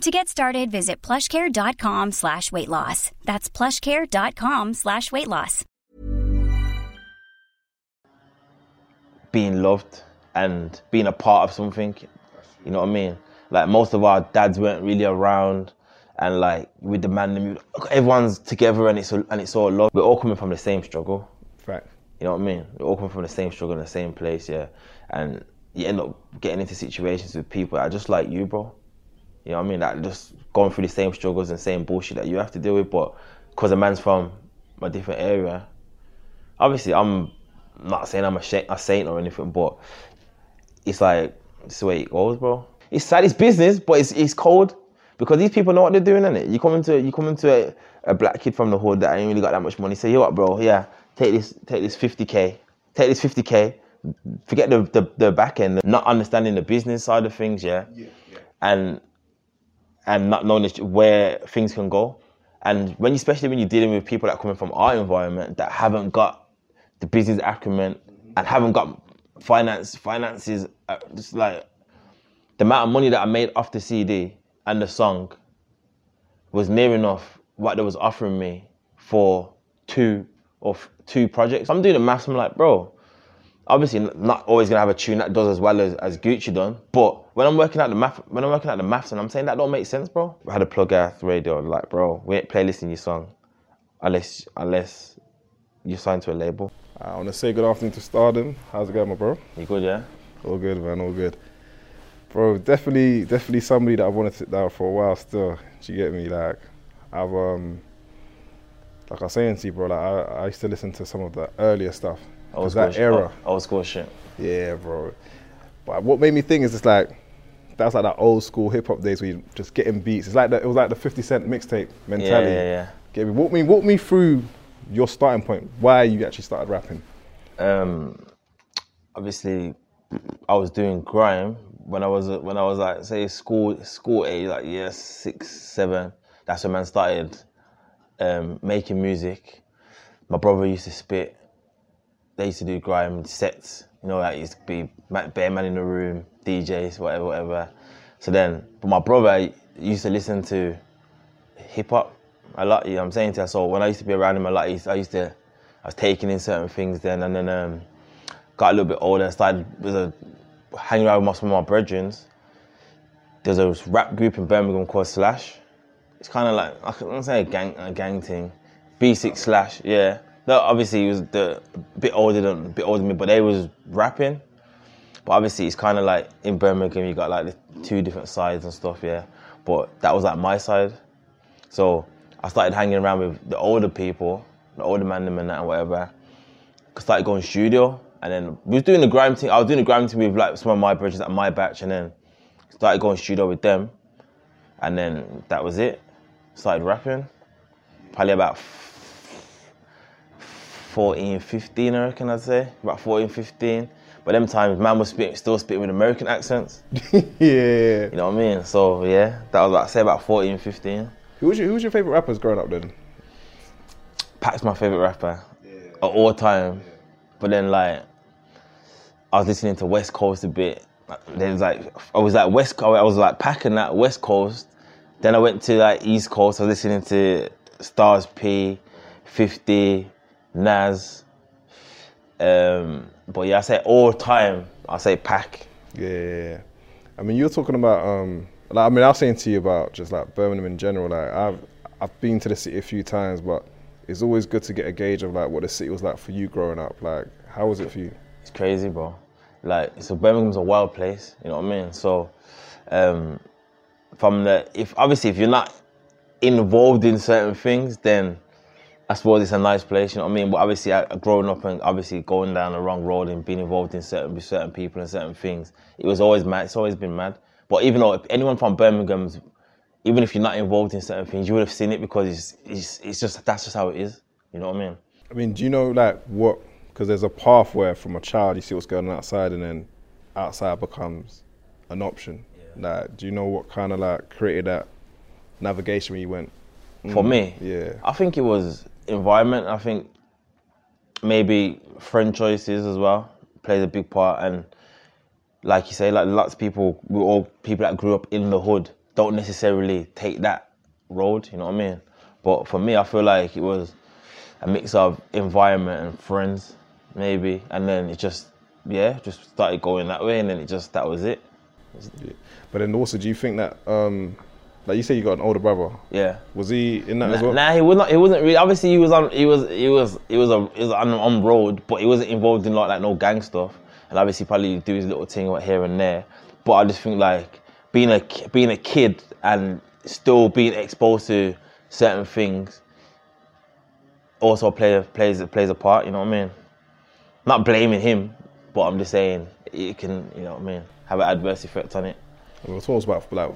To get started, visit plushcare.com slash weight loss. That's plushcare.com slash weight loss. being loved and being a part of something. You know what I mean? Like most of our dads weren't really around, and like with the man, everyone's together and it's and it's all love. We're all coming from the same struggle. Right. You know what I mean? We're all coming from the same struggle in the same place, yeah. And you end up getting into situations with people that are just like you, bro. You know what I mean? Like just going through the same struggles and same bullshit that you have to deal with, but because a man's from a different area, obviously I'm not saying I'm a, sh- a saint or anything, but it's like it's the way it goes, bro. It's sad, it's business, but it's it's cold because these people know what they're doing, in it. You come into you come into a, a black kid from the hood that ain't really got that much money. Say, you know what, bro? Yeah, take this take this 50k, take this 50k. Forget the, the the back end, not understanding the business side of things, yeah, and and not knowing where things can go. And when, you- especially when you're dealing with people that are coming from our environment that haven't got the business acumen and haven't got finance finances, uh, just like the amount of money that I made off the CD and the song was near enough what they was offering me for two of two projects. I'm doing the maths. I'm like, bro, obviously not always gonna have a tune that does as well as, as Gucci done. But when I'm working out the math, when I'm working out the maths, and I'm saying that don't make sense, bro. I had a plug out radio, like, bro, we ain't playlisting your song unless unless you sign to a label. I want to say good afternoon to Stardom. How's it going, my bro? You good, yeah? All good, man. All good. Bro, definitely, definitely somebody that I've wanted to sit down for a while still. Do you get me? Like, I've, um, like I was saying to you, bro, like, I, I used to listen to some of the earlier stuff. Old school, that era. old school shit. Yeah, bro. But what made me think is it's like, that's like that old school hip hop days where you just getting beats. It's like the, it was like the 50 Cent mixtape mentality. yeah, yeah. Get me? Walk me, walk me through your starting point. Why you actually started rapping? um, obviously I was doing grime when I was when I was like say school school age like year six seven. That's when man started um, making music. My brother used to spit. They used to do grime sets. You know, like used to be bare man in the room, DJs, whatever, whatever. So then, but my brother used to listen to hip hop a lot. You know I'm saying to you? So when I used to be around him a lot, I used, I used to, I was taking in certain things then, and then um, got a little bit older. Started with a hanging around with some of my brethren. There's a rap group in Birmingham called Slash. It's kind of like I can say a gang, a gang thing. B6 Slash, yeah. No, obviously he was the a bit older than a bit older than me, but they was rapping. But obviously it's kind of like in Birmingham you got like the two different sides and stuff, yeah. But that was like my side. So I started hanging around with the older people, the older man them and that and whatever. I Started going studio and then we was doing the grime thing. I was doing the grime thing with like some of my brothers at my batch and then started going studio with them. And then that was it. Started rapping. Probably about 14, 15, I reckon I'd say. About 14, 15. But them times, man was spitting, still spitting with American accents. yeah. You know what I mean? So yeah, that was like, say about 14, 15. Who was your, who was your favorite rappers growing up then? Pac's my favorite rapper of all time. But then like, I was listening to West Coast a bit. There's like, I was like West Coast. I was like packing that West Coast. Then I went to like East Coast. I was listening to Styles P, 50, Nas. Um, but yeah, I say all time. I say Pac. Yeah. I mean, you're talking about. Um, like, I mean, I was saying to you about just like Birmingham in general. Like, I've I've been to the city a few times, but it's always good to get a gauge of like what the city was like for you growing up. Like, how was it for you? It's crazy, bro. Like, so Birmingham's a wild place. You know what I mean? So, um, from the if obviously if you're not involved in certain things, then I suppose it's a nice place. You know what I mean? But obviously, I, growing up and obviously going down the wrong road and being involved in certain certain people and certain things, it was always mad. It's always been mad. But even though anyone from Birmingham's, even if you're not involved in certain things, you would have seen it because it's it's, it's just that's just how it is. You know what I mean? I mean, do you know like what? Because there's a path where from a child you see what's going on outside, and then outside becomes an option. Like, do you know what kind of like created that navigation when you went? For mm, me, yeah. I think it was environment. I think maybe friend choices as well plays a big part. And like you say, like lots of people, we all people that grew up in the hood don't necessarily take that road. You know what I mean? But for me, I feel like it was a mix of environment and friends, maybe, and then it just yeah, just started going that way, and then it just that was it. But then also, do you think that, um, like you say, you got an older brother? Yeah. Was he in that as well? nah, he was not. He wasn't really. Obviously, he was on. He was. He was. He was a. He was on, on road, but he wasn't involved in like like no gang stuff. And obviously, probably do his little thing here and there. But I just think like being a being a kid and still being exposed to certain things also play plays plays a part. You know what I mean? Not blaming him, but I'm just saying it can. You know what I mean? Have an adverse effect on it. We're talking about like,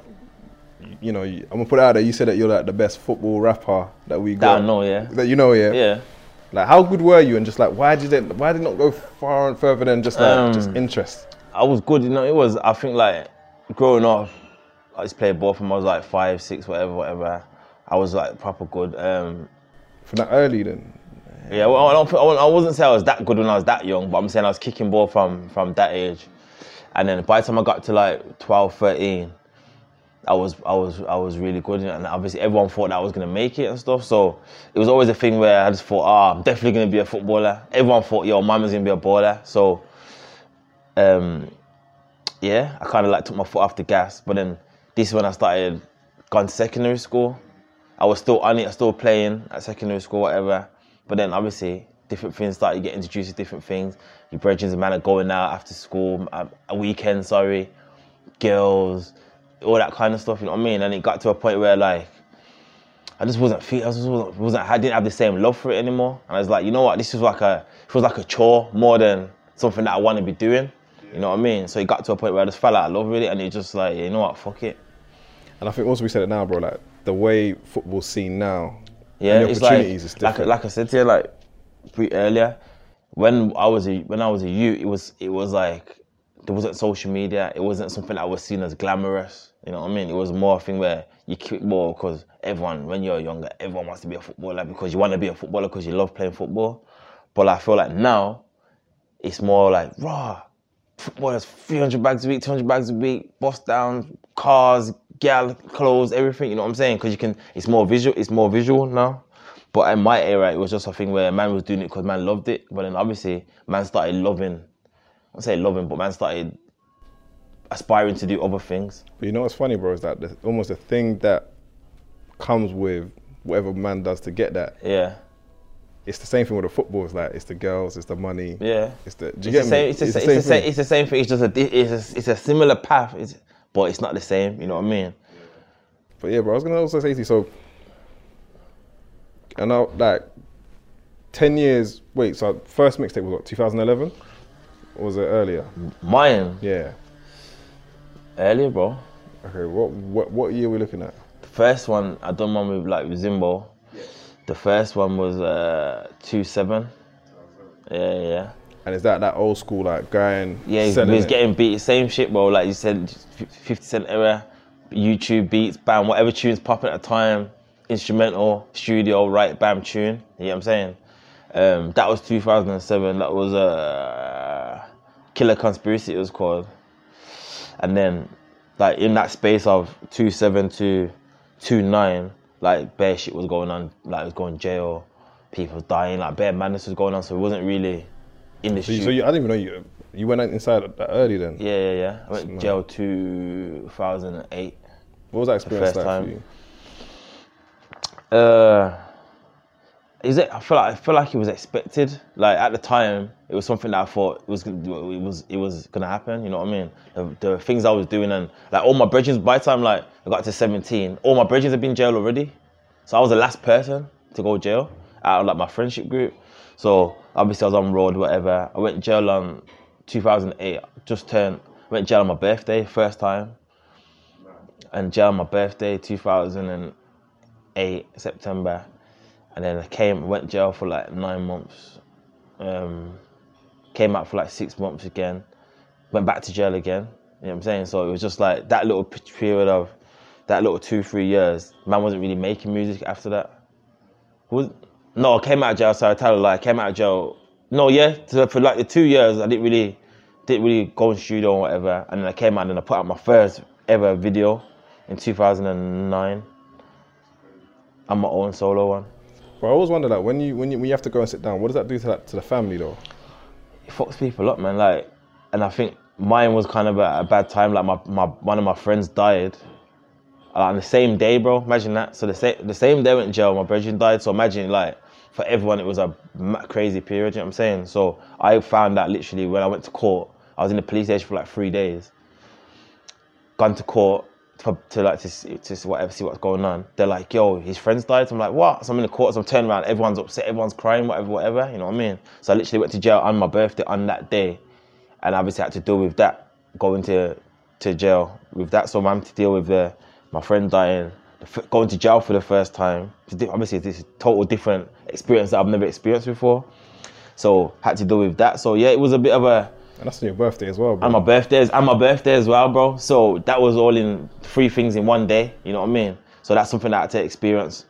you know, I'm gonna put it out there. You said that you're like the best football rapper that we That got. I know, yeah. That you know, yeah. Yeah. Like, how good were you? And just like, why did it? Why did it not go far and further than just like Um, just interest? I was good, you know. It was. I think like growing up, I just played play ball from I was like five, six, whatever, whatever. I was like proper good. Um, From that early, then. yeah, well, I, don't, I wasn't say I was that good when I was that young, but I'm saying I was kicking ball from from that age. And then by the time I got to like 12, 13, I was I was I was really good, and obviously everyone thought that I was gonna make it and stuff. So it was always a thing where I just thought, ah, I'm definitely gonna be a footballer. Everyone thought, yo, mama's gonna be a baller. So, um, yeah, I kind of like took my foot off the gas. But then this is when I started going to secondary school. I was still on it, I was still playing at secondary school, whatever. But then obviously different things started getting introduced to different things. Your brethren and man are going out after school, a a weekend, sorry, girls, all that kind of stuff. You know what I mean? And it got to a point where like I just wasn't feel, I just wasn't, wasn't I didn't have the same love for it anymore. And I was like, you know what? This is like a it was like a chore more than something that I want to be doing. You know what I mean? So it got to a point where I just fell out of love with it, and it just like, you know what? Fuck it. And I think also we said it now, bro. Like the way football's seen now. Yeah, the it's like, like like I said to you like earlier, when I was a when I was a youth, it was it was like there wasn't social media. It wasn't something that was seen as glamorous. You know what I mean? It was more a thing where you kick ball because everyone, when you're younger, everyone wants to be a footballer because you want to be a footballer because you love playing football. But I feel like now, it's more like raw. Footballers, 300 bags a week, 200 bags a week, bust down, cars, gal, clothes, everything. You know what I'm saying? Because you can, it's more visual. It's more visual now. But in my era, it was just a thing where man was doing it because man loved it. But then obviously, man started loving. I say loving, but man started aspiring to do other things. But you know what's funny, bro, is that the, almost the thing that comes with whatever man does to get that. Yeah, It's the same thing with the football. It's like it's the girls, it's the money. yeah. It's the. Do you It's get the same. me? It's, the, it's, the same, it's the same thing. It's just a. It's a, it's a similar path. It's, but it's not the same. You know what I mean? But yeah, bro, I was gonna also say to you, so I know like ten years wait, so first mixtape was what, two thousand eleven? Or was it earlier? Mine Yeah. Earlier, bro. Okay, what what what year are we looking at? The first one I done one with like with Zimbo. The first one was uh two seven. Yeah, yeah. And is that that old school like guy and Yeah, he selling was getting beat. Same shit, bro. Like you said, 50 Cent era, YouTube beats, bam, whatever tunes popping at the time, instrumental, studio, right, bam, tune. You know what I'm saying? Um, that was 2007. That was a uh, Killer Conspiracy, it was called. And then, like, in that space of 27 to 29, like, bare shit was going on. Like, it was going jail, people dying, like, bare madness was going on. So it wasn't really in the So, you, so you, I didn't even know you you went inside that early then. Yeah, yeah, yeah. I went Smart. jail 2008. What was that experience like time. for you? Uh, is it? I feel like I feel like it was expected. Like at the time, it was something that I thought it was it was it was gonna happen. You know what I mean? The, the things I was doing and like all my brethren. By the time like I got to 17, all my brethren had been in jail already. So I was the last person to go jail out of like my friendship group. So obviously I was on road, whatever. I went jail on 2008. Just turned. Went jail on my birthday, first time. And jail on my birthday, 2008 September, and then I came went to jail for like nine months. Um, came out for like six months again. Went back to jail again. You know what I'm saying? So it was just like that little period of that little two three years. Man wasn't really making music after that. Was no, I came out of jail. Sorry, I tell a lie. I came out of jail. No, yeah, so for like the two years, I didn't really didn't really go in studio or whatever. And then I came out and I put out my first ever video in 2009. I'm my own solo one. But I always wonder like when you when you when you have to go and sit down, what does that do to that to the family though? it fucks people up, man. Like, and I think mine was kind of a, a bad time. Like my, my one of my friends died on the same day, bro. Imagine that. So the same the same day I went in jail, my brother died. So imagine like for everyone, it was a crazy period. You know what I'm saying? So I found that literally when I went to court, I was in the police station for like three days. Gone to court for, to like to to whatever see what's going on. They're like, "Yo, his friends died." So I'm like, "What?" So I'm in the court. So I'm turning around. Everyone's upset. Everyone's crying. Whatever, whatever. You know what I mean? So I literally went to jail on my birthday on that day, and obviously had to deal with that going to to jail with that. So I'm having to deal with the my friend dying, going to jail for the first time. Obviously, this is a total different experience that I've never experienced before. So had to deal with that. So yeah, it was a bit of a And that's on your birthday as well, bro. and my birthdays and my birthday as well, bro. So that was all in three things in one day. You know what I mean? So that's something that I had to experience.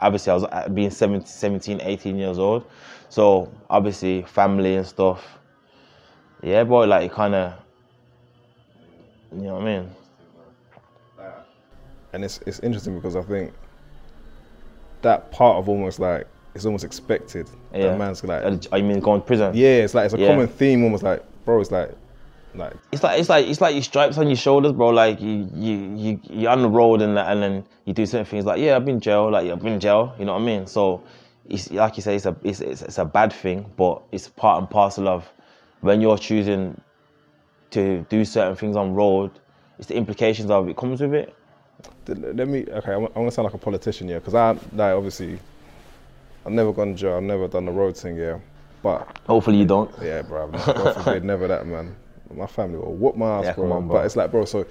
Obviously, I was being 17, 17 18 years old. So obviously, family and stuff. Yeah, boy, like it kind of. You know what I mean? and it's it's interesting because I think that part of almost like it's almost expected. Yeah. That man's like Uh, I mean, going to prison. yeah, it's like it's a Yeah. common theme. Almost like bro, it's like like It's like it's like it's like your stripes on your shoulders, bro. Like you you you you're on the road and that, and then you do certain things like yeah, I've been jail, like I've been in jail. You know what I mean? So it's like you say, it's a it's, it's it's a bad thing, but it's part and parcel of when you're choosing to do certain things on road. It's the implications of it comes with it. let me okay. I'm, I'm gonna sound like a politician, yeah, because I like obviously I've never gone to jail. I've never done the road thing, yeah, but Hopefully you don't. Yeah, bro. God forbid, never that, man. My family will whoop my ass, Yeah, bro. on, bro. But it's like, bro. So,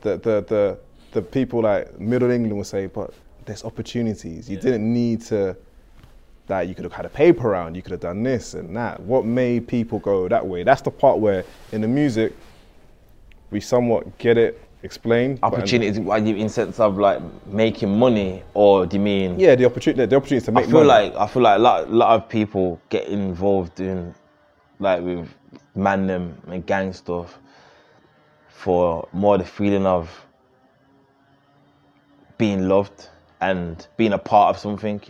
the the the the people like Middle England will say, but there's opportunities. You didn't need to. That you could have had a paper round. You could have done this and that. What made people go that way? That's the part where in the music we somewhat get it explained. but in- Opportunities why you- in sense of like making money, or do you mean? yeah, the opportunity. The opportunity to make. I feel money. like I feel like a lot, lot of people get involved in like with man them and gang stuff for more the feeling of being loved and being a part of something.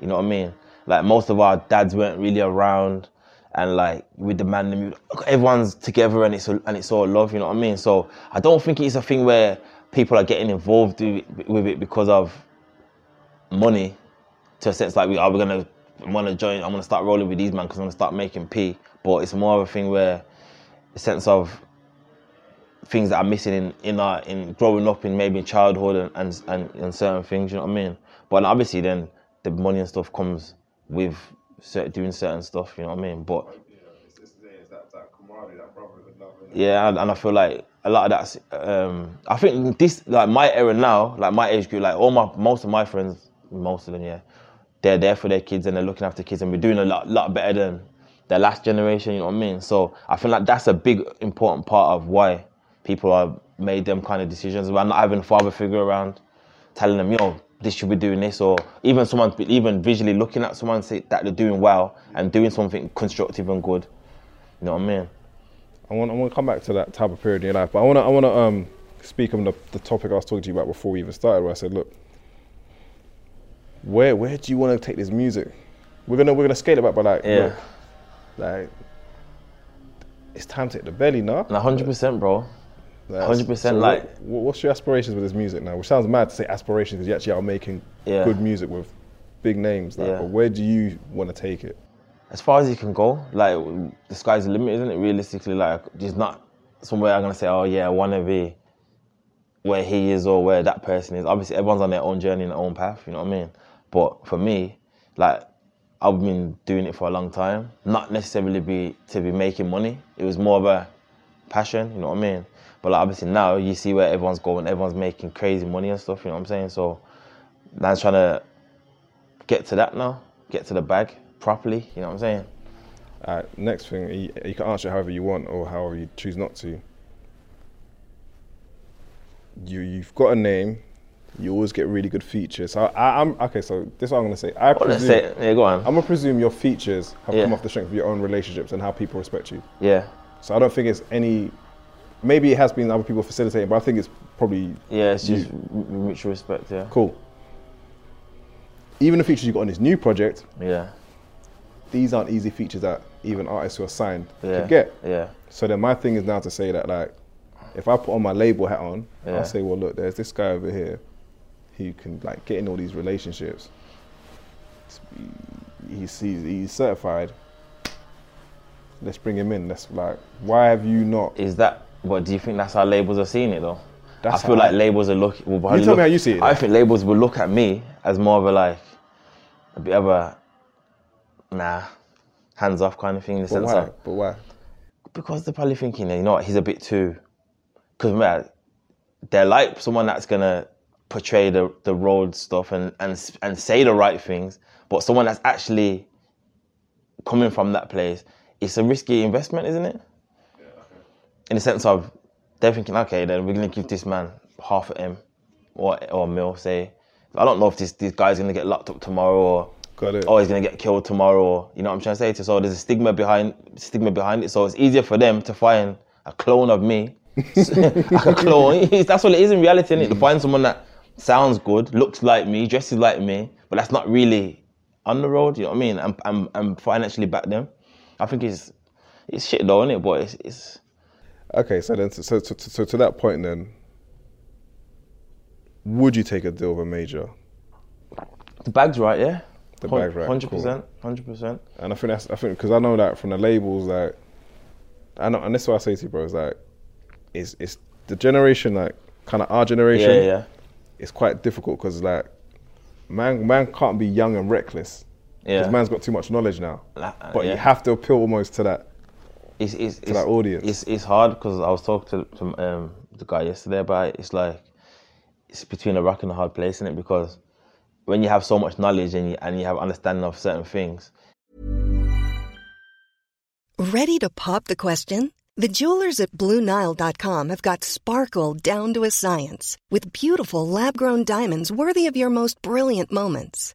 You know what I mean? Like most of our dads weren't really around, and like with the man, them, everyone's together and it's and it's all love. You know what I mean? So I don't think it's a thing where people are getting involved with it, because of money to a sense like we oh, are we gonna want to join. I'm gonna start rolling with these man because I'm gonna start making p. But it's more of a thing where a sense of things that are missing in in our in growing up in maybe childhood and and, and, and certain things. You know what I mean? But obviously then the money and stuff comes with cer doing certain stuff. You know what I mean? But yeah, and, and I feel like a lot of that's. Um, I think this like my era now, like my age group, like all my most of my friends, most of them, yeah, they're there for their kids and they're looking after kids, and we're doing a lot, lot better than the last generation. You know what I mean? So I feel like that's a big important part of why people are made them kind of decisions. About not having a father figure around, telling them, yo, this should be doing this, or even someone, even visually looking at someone say that they're doing well and doing something constructive and good. You know what I mean? I want I want to come back to that type of period in your life, but I want to I want to um speak on the, the topic I was talking to you about before we even started. Where I said, look, where where do you want to take this music? We're gonna we're gonna scale it back, but like, Yeah. look, like it's time to hit the belly now. And hundred percent, bro. Like, 100%, so like- what- what's your aspirations with this music now? Which sounds mad to say aspirations because you actually are making Yeah. good music with big names. Like, Yeah. but where do you want to take it? as far as you can go, like the sky's the limit, isn't it? Realistically, like there's not somewhere I'm gonna say, oh yeah, I wanna be where he is or where that person is. Obviously, everyone's on their own journey and their own path. You know what I mean? But for me, like I've been doing it for a long time, not necessarily be to be making money. It was more of a passion. You know what I mean? But like, obviously now you see where everyone's going. Everyone's making crazy money and stuff. You know what I'm saying? So now I'm trying to get to that now, get to the bag properly. You know what I'm saying? Alright, next thing, you, you can answer however you want or however you choose not to. You you've got a name. You always get really good features. I, I, I'm okay. So this is what I'm gonna say. I Well, presume, say, yeah, go on. I'm gonna presume your features have Yeah. come off the strength of your own relationships and how people respect you. yeah, So I don't think it's any. Maybe it has been other people facilitating, but I think it's probably yeah, it's You. just m- mutual respect. Yeah, cool. Even the features you got on this new project, yeah, these aren't easy features that even artists who are signed yeah. could get. Yeah, So then my thing is now to say that like, if I put on my label hat on, Yeah. I'll say, well, look, there's this guy over here, who can like get in all these relationships. He's he's, he's certified. Let's bring him in. Let's like, why have you not? is that? What do you think? That's how labels are seeing it, though. That's I feel like I- labels are looking. Probably You tell me look- how you see it, I think labels will look at me as more of a like a bit of a nah, hands off kind of thing in the But sense why? of But why? because they're probably thinking, you know what, he's a bit too. Because man, they're like someone that's gonna portray the the road stuff and and and say the right things, but someone that's actually coming from that place, it's a risky investment, isn't it? In the sense of they're thinking, okay, then we're gonna give this man half a M or or a mil, say. I don't know if this this guy's gonna get locked up tomorrow or Got it. or he's gonna get killed tomorrow, or you know what I'm trying to say. To so there's a stigma behind stigma behind it. So it's easier for them to find a clone of me, a clone. That's what it is in reality. Innit? To find someone that sounds good, looks like me, dresses like me, but that's not really on the road. You know what I mean? I'm I'm, I'm financially back them. I think it's it's shit though, isn't it? But it's, it's Okay, so then, so, so, so, so to that point, then, would you take a deal with a major? the bag's right, yeah. The bag's right, Hundred percent, hundred percent. And I think that's, I think, because I know that from the labels, like, I know, and this is what I say to you, bro, is like, it's, it's the generation, like, kind of our generation, Yeah, yeah, it's quite difficult because, like, man, man can't be young and reckless. Yeah. Because man's got too much knowledge now. Uh, But yeah. you have to appeal almost to that. It's, it's, it's that audience. It's it's hard because I was talking to, to um, the guy yesterday about it. It's like it's between a rock and a hard place in it because when you have so much knowledge and you, and you have understanding of certain things, Ready to pop the question? The jewelers at BlueNile.com have got sparkle down to a science with beautiful lab grown diamonds worthy of your most brilliant moments.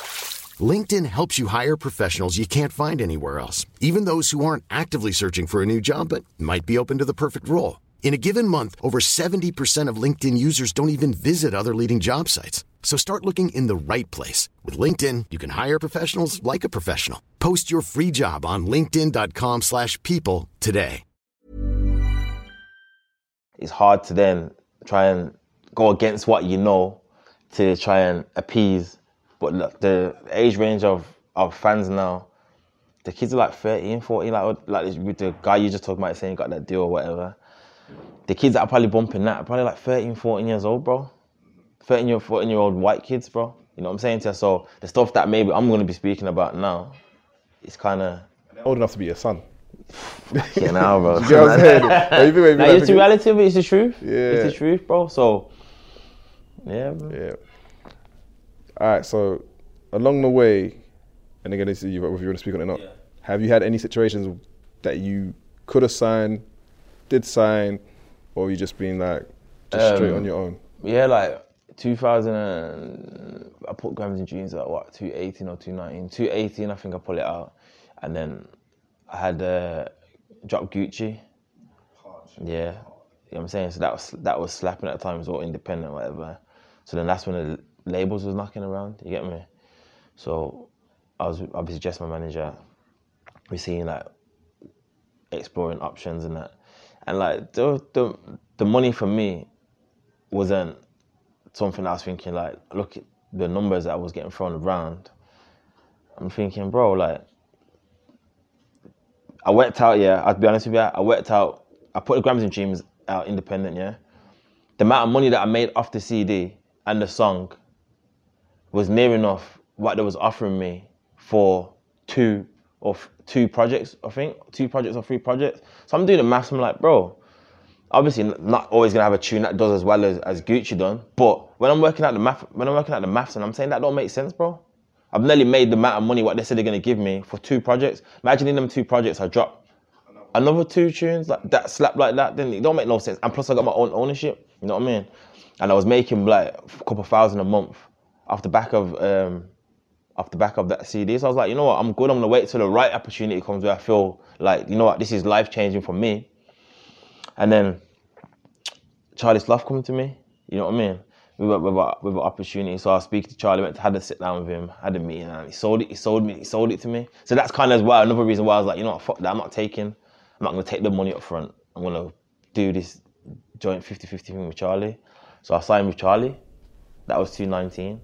LinkedIn helps you hire professionals you can't find anywhere else, even those who aren't actively searching for a new job but might be open to the perfect role. In a given month, over 70% of LinkedIn users don't even visit other leading job sites. So start looking in the right place. With LinkedIn, you can hire professionals like a professional. Post your free job on linkedin.com/people slash people today. it's hard to then try and go against what you know to try and appease. But look, the age range of, of fans now, the kids are like 13, 14, like, like with the guy you just talked about saying he got that deal or whatever. The kids that are probably bumping that are probably like 13, 14 years old, bro. 13 year, 14 year old white kids, bro. You know what I'm saying to you? So the stuff that maybe I'm going to be speaking about now, it's kind of, Old enough to be your son. you know, bro. You know what I'm saying? Like, you think- you think Nah, like it's the reality of it. It's the truth. Yeah. It's the truth, bro. So, yeah, bro. Yeah. All right. So along the way, and again, this is you, whether you want to speak on it or not. Have you had any situations that you could have signed, did sign, or you just been like just straight Um, on your own? Yeah, like 2000, and, I put Grams and Dreams at what, 218 or 219? 218, I think I pull it out. And then I had uh, Drop Gucci. Yeah. You know what I'm saying? So that was that was slapping at times time, it was all independent, whatever. So then that's when the labels was knocking around, you get me? So I was obviously just my manager. We're seeing like exploring options and that. And like the the the money for me wasn't something I was thinking like look at the numbers that I was getting thrown around. I'm thinking, bro, like, I worked out, yeah. I'll be honest with you, I worked out. I put the grams and dreams out independent, yeah. The amount of money that I made off the CD and the song was near enough what they was offering me for two or two projects. I think two projects or three projects. So I'm doing the maths. I'm like, bro, obviously not always gonna have a tune that does as well as, as Gucci done. But when I'm working out the math, when I'm working out the maths, and I'm saying that don't make sense, bro. I've nearly made the amount of money what they said they're gonna give me for two projects. Imagine in them two projects, I drop another two tunes like that slap like that. Then it don't make no sense. And plus, I got my own ownership. You know what I mean? And I was making like a couple thousand a month off the back of um, off the back of that CD. So I was like, you know what? I'm good. I'm gonna wait till the right opportunity comes where I feel like, you know what, this is life changing for me. And then Charlie Sloth coming to me. You know what I mean? With a, with, with an opportunity. So I speak to Charlie, went to had a sit down with him, had a meeting, and he sold it. He sold me. He sold it to me. So that's kind of as well another reason why I was like, you know what, fuck that. I'm not taking. I'm not gonna take the money up front. I'm gonna do this joint 50-50 thing with Charlie. So I signed with Charlie. That was 2019.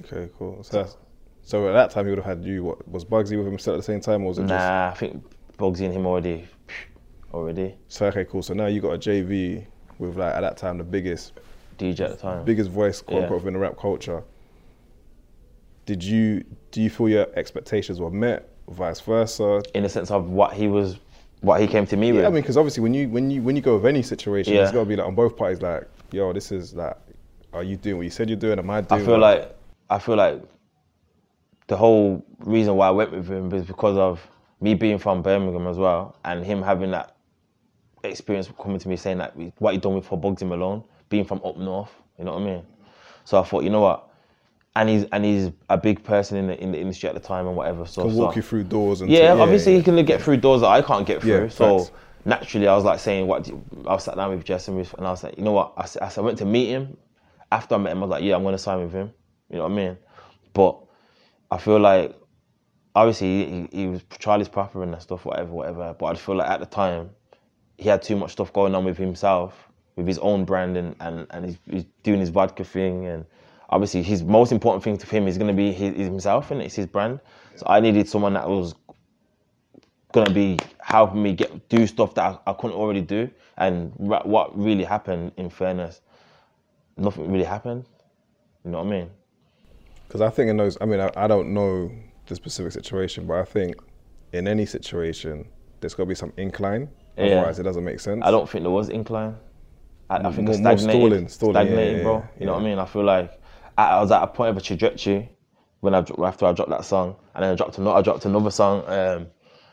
Okay, cool. So, that's, so at that time, he would have had you. What was Bugsy with him still at the same time, or was it just? Nah, I think Bugsy and him already, already So okay, cool. So now you got a JV with like at that time the biggest, DJ at the time. biggest voice quote Yeah. unquote within the rap culture. Did you do you feel your expectations were met, vice versa? in the sense of what he was, what he came to me with. Yeah, I mean, because obviously when you when you when you go with any situation, Yeah. it's got to be like on both parties. Like, yo, this is like, are you doing what you said you're doing? Am I doing? I feel like I feel like the whole reason why I went with him is because of me being from Birmingham as well, and him having that experience coming to me saying that what he done with for Bugsy Malone, being from up north. You know what I mean? So I thought, you know what? And he's and he's a big person in the in the industry at the time and whatever. So can so- walk you through doors and Yeah, to- obviously he can get through doors that I can't get through. Yeah, so facts. naturally, I was like saying, "What?" you- I was sat down with Jess and, and I was like, "You know what?" I, I, said- I went to meet him. After I met him, I was like, "Yeah, I'm gonna sign with him." You know what I mean? But I feel like obviously he, he was Charlie's proper and that stuff, whatever, whatever. But I feel like at the time he had too much stuff going on with himself, with his own brand, and and, and he's, he's doing his vodka thing, and obviously his most important thing to him is to be his, himself, and it's his brand. So I needed someone that was gonna be helping me get do stuff that I, I couldn't already do. And what really happened, in fairness, nothing really happened. You know what I mean? Because I think in those, I mean, I, I don't know the specific situation, but I think in any situation, there's got to be some incline. Yeah. Otherwise, it doesn't make sense. I don't think there was incline. I, I think More- it's more stagnated. stalling, stalling, yeah, stagnating, yeah, bro. You know what I mean? I feel like I, I was at a point of a trajectory when I after I dropped that song, and then I dropped another. I dropped another song. Um,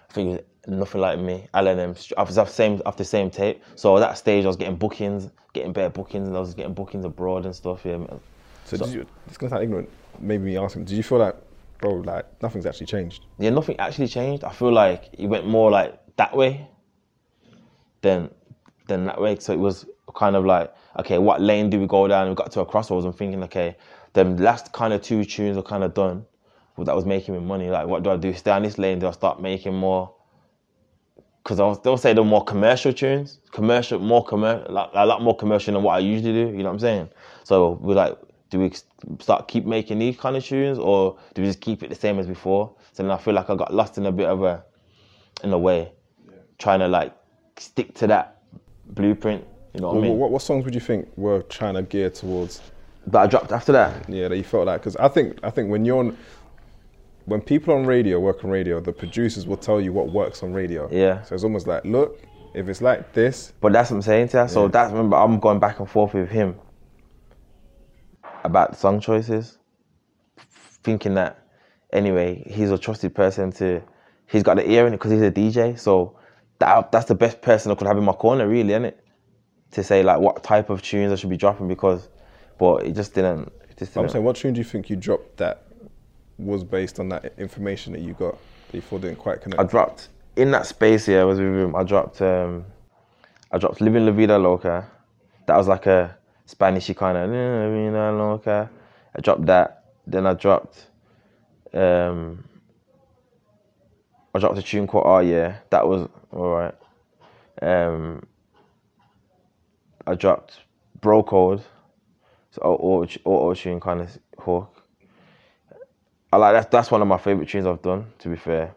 I think it was nothing like me. Alan M. Was off the same off the same tape. So at that stage, I was getting bookings, getting better bookings, and I was getting bookings abroad and stuff. Yeah, So, did you, it's gonna sound ignorant. Maybe me asking, did you feel like, bro, like nothing's actually changed? yeah, nothing actually changed. I feel like it went more like that way than than that way. So it was kind of like, okay, what lane do we go down? We got to a crossroads. I'm thinking, okay, the last kind of two tunes are kind of done. Well, that was making me money. Like, what do I do? Stay on this lane? Do I start making more? Because I was, they'll say they're more commercial tunes, commercial, more commercial, like, a lot more commercial than what I usually do. You know what I'm saying? So we're like, do we start keep making these kind of tunes, or do we just keep it the same as before? So then I feel like I got lost in a bit of a, in a way, trying to like stick to that blueprint. You know what I mean? what, what songs would you think were trying to gear towards? But I dropped after that. Yeah, that you felt like because I think I think when you're on, when people on radio work on radio, the producers will tell you what works on radio. Yeah. So it's almost like, look, if it's like this, But that's what I'm saying to you. So that's remember I'm going back and forth with him about song choices, thinking that anyway he's a trusted person to. He's got the ear in it because he's a DJ. So that that's the best person I could have in my corner, really, isn't it? To say like what type of tunes I should be dropping because, but it just didn't. It just I'm saying, what tune do you think you dropped that was based on that information that you got that you thought didn't quite connect? I dropped in that space here. I was with him. I dropped. Um, I dropped "Living La Vida Loca." That was like a Spanishy kind of "La Vida Loca." I dropped that. Then I dropped. Um, I dropped a tune called "Oh Yeah." That was alright. Um, I dropped "Bro Code." It's auto auto tune kind of hook. I like that's that's one of my favorite tunes I've done. To be fair,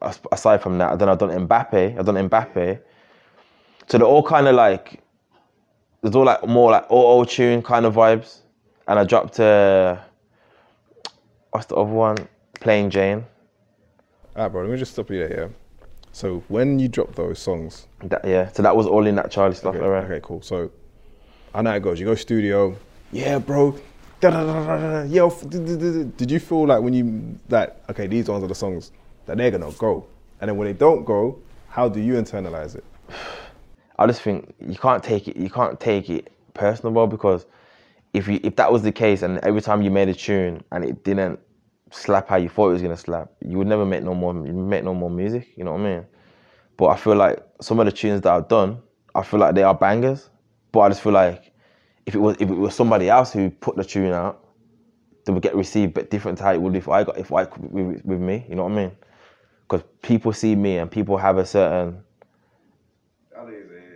As- aside from that, then I've done Mbappe. I've done Mbappe. So they're all kind of like there's all like more like auto tune kind of vibes, and I dropped uh, what's the other one? Plain Jane. Alright, bro. Let me just stop you there. Yeah. So when you drop those songs, That, yeah. So that was all in that Charlie stuff. okay, era. okay, cool. So I know how it goes. You go studio. Yeah, bro. Da, da, da, da, da, da, yo, did you feel like when you like okay, these ones are the songs that they're gonna go, and then when they don't go, how do you internalize it? I just think you can't take it. You can't take it personal, bro. Because if you if that was the case, and every time you made a tune and it didn't slap how you thought it was gonna slap, you would never make no more. You make no more music. You know what I mean? But I feel like some of the tunes that I've done, I feel like they are bangers. But I just feel like if it was if it was somebody else who put the tune out, they would get received but different to how it would if I got if I with, with me. You know what I mean? Because people see me and people have a certain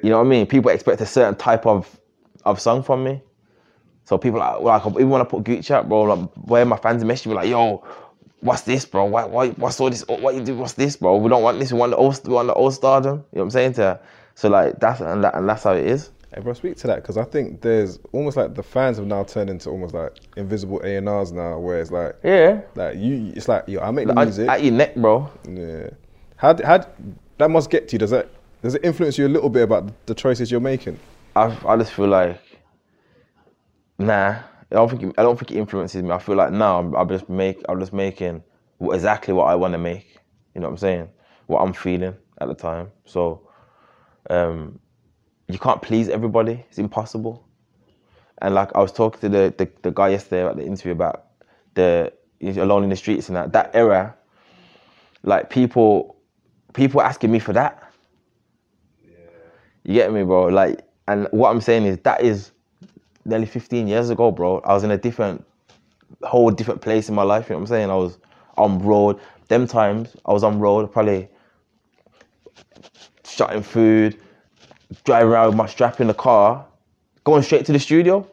you know what I mean? People expect a certain type of of song from me. So people like, like even when I put Gucci out, bro, like where my fans message me like, yo, what's this, bro? Why, why, what's all this? What you do? What's this, bro? We don't want this. We want the old, we want the all stardom. You know what I'm saying to? So like that's and, that, and that's how it is. Hey, bro, speak to that because I think there's almost like the fans have now turned into almost like invisible A and R's now, where it's like, Yeah. like you, it's like yo, I make the I, music. at your neck, bro. yeah. How how that must get to you? Does that does it influence you a little bit about the choices you're making? I I just feel like nah. I don't think it, I don't think it influences me. I feel like now I'm, I'm just make I'm just making exactly what I want to make. You know what I'm saying? What I'm feeling at the time. So um, you can't please everybody. It's impossible. And like I was talking to the the, the guy yesterday at the interview about the alone in the streets and that that era. Like people people asking me for that. You get me, bro? Like, and what I'm saying is that is nearly 15 years ago, bro. I was in a different, whole different place in my life. You know what I'm saying? I was on road. Them times I was on road, probably shutting food, driving around with my strap in the car, going straight to the studio.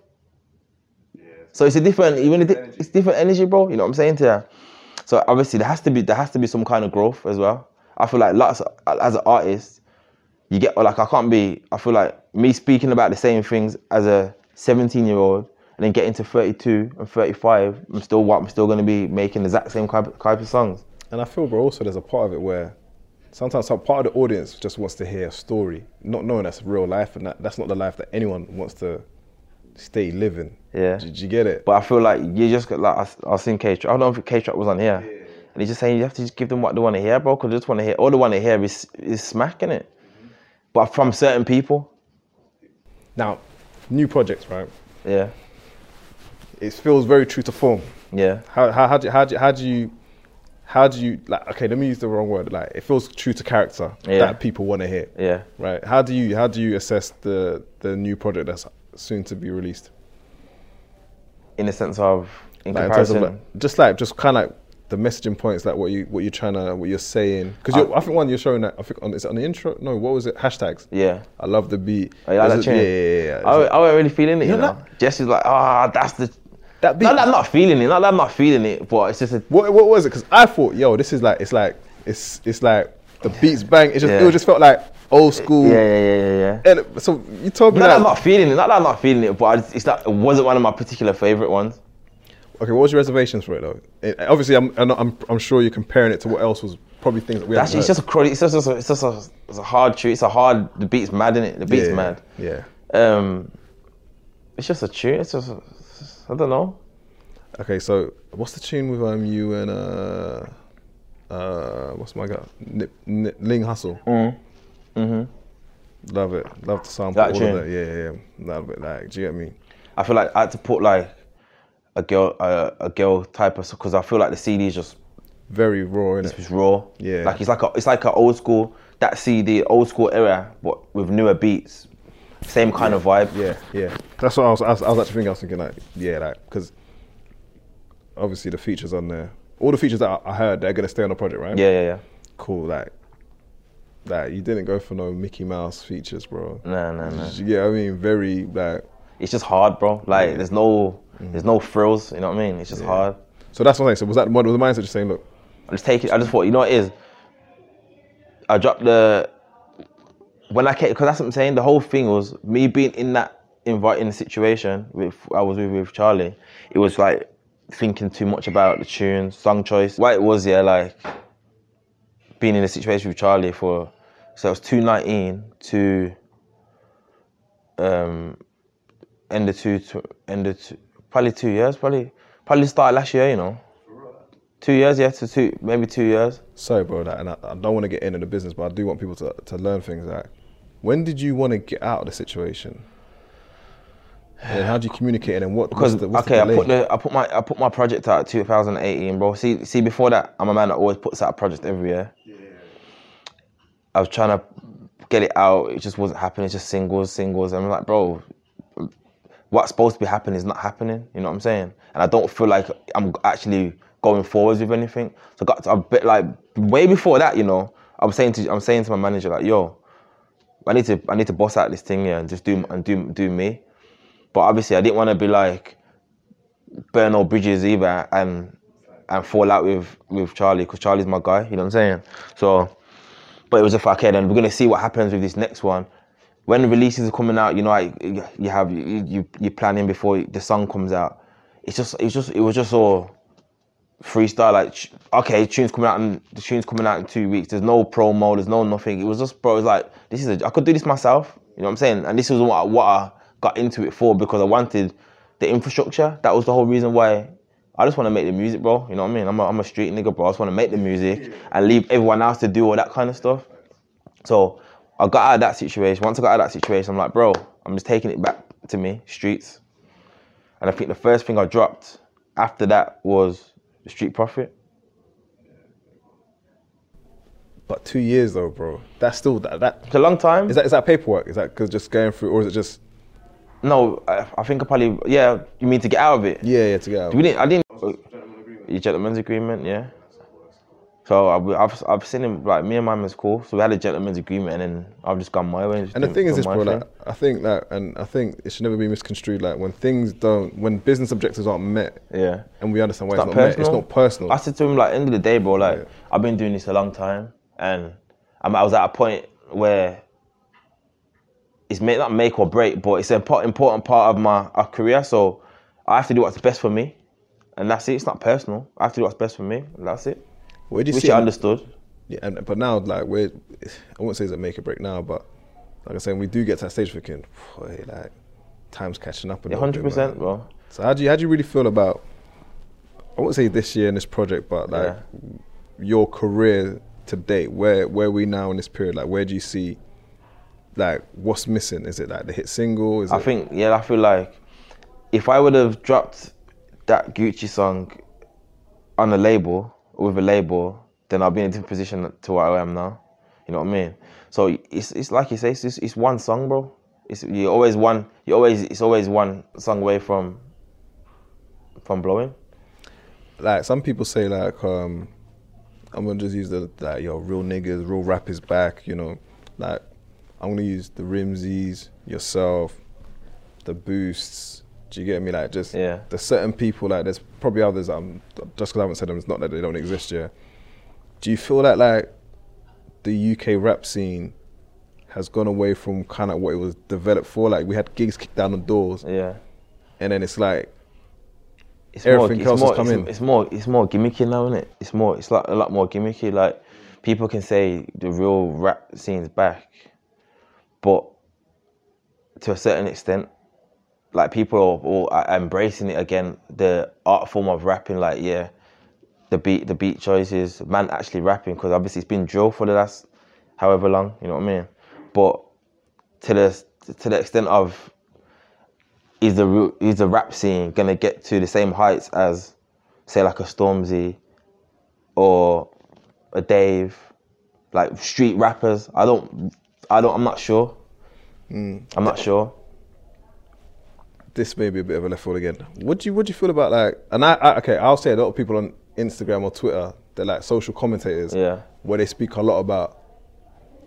So it's a different, even di- it's different energy, bro. You know what I'm saying to you? So obviously there has to be there has to be some kind of growth as well. I feel like lots as an artist, you get like I can't be. I feel like me speaking about the same things as a 17 year old and then getting to 32 and 35. I'm still what I'm still going to be making the exact same type, type of songs. And I feel, bro, also there's a part of it where sometimes some part of the audience just wants to hear a story, not knowing that's real life, and that, that's not the life that anyone wants to stay living. Yeah. Did you get it? But I feel like you just got like I, s- I was seeing K Trap. I don't know if K Trap was on here, and he's just saying you have to just give them what they want to hear, bro. Because they just want to hear all they want to hear is is smacking it. But from certain people, now, new projects, right? yeah, It feels very true to form. yeah. How how how do you, how do you, how do you how do you like? Okay, let me use the wrong word. Like it feels true to character Yeah. that people want to hear. Yeah. Right. How do you how do you assess the the new project that's soon to be released? In the sense of in Like, in comparison, of like, just like just kind of like the messaging points, like what you what you're trying to what you're saying. Because I think one you're showing that I think on is it on the intro? No, what was it? Hashtags. yeah. I love the beat. Oh, you like? Yeah, yeah, yeah. I, I wasn't really feeling it, you You know. know Jesse's like, ah, that's the. That beat- Not that I'm not feeling it. Not that I'm not feeling it, but it's just a. What what was it? Because I thought, yo, this is like it's like it's it's like the beats bang. It just Yeah. it just felt like old school. Yeah, yeah, yeah, yeah, yeah. And so you told me Not that I'm not feeling it. Not that I'm not feeling it, but I just, it's not. It wasn't one of my particular favorite ones. Okay, what was your reservations for it though? It- obviously, I'm, I'm I'm I'm sure you're comparing it to what else was probably things that we haven't it's just a crud- it's just, a, it's just a, it's a hard tune. It's a hard. The beat's mad in it. The beat's yeah, mad. Yeah. Um, it's just a tune. It's just. a- I don't know. Okay, so what's the tune with um you and uh uh what's my guy Nip, Nip, Ling Hustle? Mm. Mhm. Love it. Love the sample. That all tune? of that. Yeah, yeah, yeah. Love it. Like, do you get me? I feel like I had to put like a girl, a, a girl type of because I feel like the CD is just Very raw in it. it's raw. Yeah. Like it's like a, it's like an old school that CD, old school era, but with newer beats, same kind of vibe. Yeah, yeah. That's what I was. I was, I was actually thinking. I was thinking like, yeah, like because obviously the features on there, all the features that I- heard, they're gonna stay on the project, right? Yeah, yeah, yeah. Cool. Like, like you didn't go for no Mickey Mouse features, bro. No, no, no. What I mean? Very like. It's just hard, bro. Like there's no, there's no frills. You know what I mean? It's just hard. So that's what I'm saying. So was that the model, the mindset just saying, look, I just take it. I just thought, you know what it is. I dropped the when I came because that's what I'm saying. The whole thing was me being in that inviting situation with I was with, with Charlie. It was like thinking too much about the tune, song choice. Why it was, yeah, like being in a situation with Charlie for so it was 219 to um end of two to end of two, probably two years, probably probably started last year, you know. Two years, yeah, to two maybe two years. sorry, bro, that, and I, I don't want to get into the business, but I do want people to, to learn things. Like, when did you want to get out of the situation? And how do you communicate? And then what? Because what's the, what's okay, the I put the I put my I put my project out 2018, bro. See see before that, I'm a man that always puts out a project every year. Yeah. I was trying to get it out, it just wasn't happening. It's just singles, singles. And I'm like, bro, what's supposed to be happening is not happening. You know what I'm saying? And I don't feel like I'm actually going forwards with anything. So I got to a bit like way before that, you know. I'm saying to I'm saying to my manager like, yo, I need to I need to boss out this thing here and just do and do do me. But obviously, I didn't want to be like burn all bridges either and and fall out with with Charlie because Charlie's my guy. You know what I'm saying? So, but it was like, okay, then we're gonna see what happens with this next one. When releases are coming out, you know, like, you have you you you're planning before the song comes out. It's just it's just it was just all freestyle. Like, okay, tunes coming out and the tunes coming out in two weeks. There's no promo. There's no nothing. It was just bro. It was like this is a, I could do this myself. You know what I'm saying? And this was what I, what I got into it for because I wanted the infrastructure. That was the whole reason why. I just want to make the music, bro. You know what I mean? I'm a, I'm a street nigga, bro. I just want to make the music and leave everyone else to do all that kind of stuff. So I got out of that situation. Once I got out of that situation, I'm like, bro, I'm just taking it back to me, streets. And I think the first thing I dropped after that was the Street Profit. but two years though, bro. That's still that. that It's a long time. is that is that paperwork? Is that because just going through, or is it just No, I, I think I probably yeah. You mean to get out of it? yeah, yeah, to get out? We didn't. I didn't. Your gentleman's agreement, yeah. So I've, I've I've seen him like me and my man's cool. So we had a gentleman's agreement, and then I've just gone my way. And, And the thing is this, bro. Like, I think that, and I think it should never be misconstrued. Like when things don't, when business objectives aren't met, yeah. and we understand why It's it's, not not met, it's personal. not personal. I said to him like, end of the day, bro. Like Yeah. I've been doing this a long time, and I'm, I was at a point where it's make, not make or break, but it's an important part of my career. So I have to do what's best for me, and that's it. It's not personal. I have to do what's best for me, and that's it. Where do you Which see? I understood. Yeah, and, but now, like, we're, I won't say it's a make or break now, but like I said, we do get to that stage thinking, "Boy, like, time's catching up. hundred percent, bro. So how do you how do you really feel about? I won't say this year and this project, but like Yeah. your career to date. Where where are we now in this period? Like, where do you see? Like, what's missing? Is it like the hit single? Is I it, think yeah, I feel like if I would have dropped that Gucci song on a label with a label, then I'll be in a different position to what I am now. You know what I mean? So it's it's like you say, it's, it's one song, bro. It's you always one. You always it's always one song away from from blowing. like some people say like um I'm gonna just use the like your real niggas, real rap is back, you know. Like I'm gonna use the Rimzees, yourself, the boosts. Do you get me? Like just Yeah. there's certain people like there's probably others um just because I haven't said them it's not that they don't exist yet. Do you feel that like the UK rap scene has gone away from kind of what it was developed for? Like we had gigs kicked down the doors Yeah. and then it's like It's Everything more, else it's more, it's. It's more, it's more gimmicky now, isn't it? It's more, it's like a lot more gimmicky. Like people can say the real rap scene's back, but to a certain extent, like people are, all are embracing it again. The art form of rapping, like yeah, the beat, the beat choices, man, actually rapping because obviously it's been drill for the last however long. You know what I mean? But to the to the extent of is the is the rap scene gonna get to the same heights as say like a Stormzy or a Dave, like street rappers? I don't, I don't, I'm not sure. Hmm. I'm not sure. This may be a bit of a left field again. What do you what do you feel about like? And I, I okay, I'll say a lot of people on Instagram or Twitter, they're like social commentators, Yeah. where they speak a lot about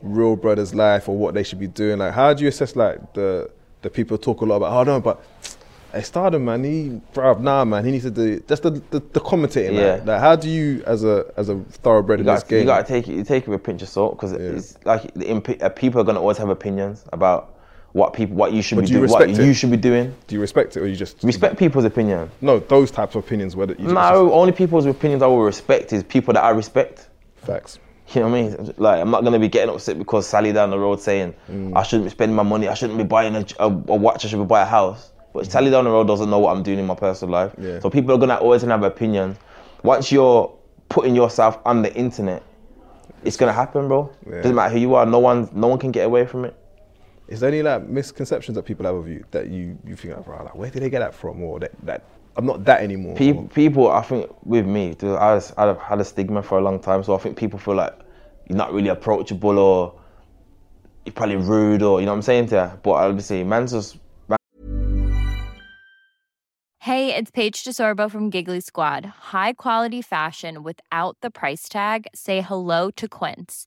real brothers' life or what they should be doing. Like, how do you assess like the the people talk a lot about? Oh no, but Hey, Stardom, man, he, bruv, nah, man, he needs to do just the the, the commentating. Yeah. Like, like, how do you, as a as a thoroughbred in You this got, game, you got to take it. You take it with a pinch of salt because it's like the imp- uh, people are gonna always have opinions about what people, what you should But be do doing, what it? you should be doing. do you respect it or you just Respect people's opinion. No, those types of opinions. Whether you No, only people's opinions I will respect is people that I respect. facts. You know what I mean? Like, I'm not gonna be getting upset because Sally down the road saying Mm. I shouldn't be spending my money, I shouldn't be buying a, a, a watch, I should be buying a house. But Sally down the road doesn't know what I'm doing in my personal life. Yeah. So people are gonna always gonna have opinions. Once you're putting yourself on the internet, it's gonna happen, bro. Yeah. Doesn't matter who you are. No one, no one can get away from it. Is there any like misconceptions that people have of you that you you think like, bro, like where did they get that from, or that that I'm not that anymore? People, or- people, I think with me, dude, I was, I've had a stigma for a long time, so I think people feel like you're not really approachable or you're probably rude or you know what I'm saying to you. But obviously, man's just Hey, it's Paige DeSorbo from Giggly Squad. High quality fashion without the price tag. Say hello to Quince.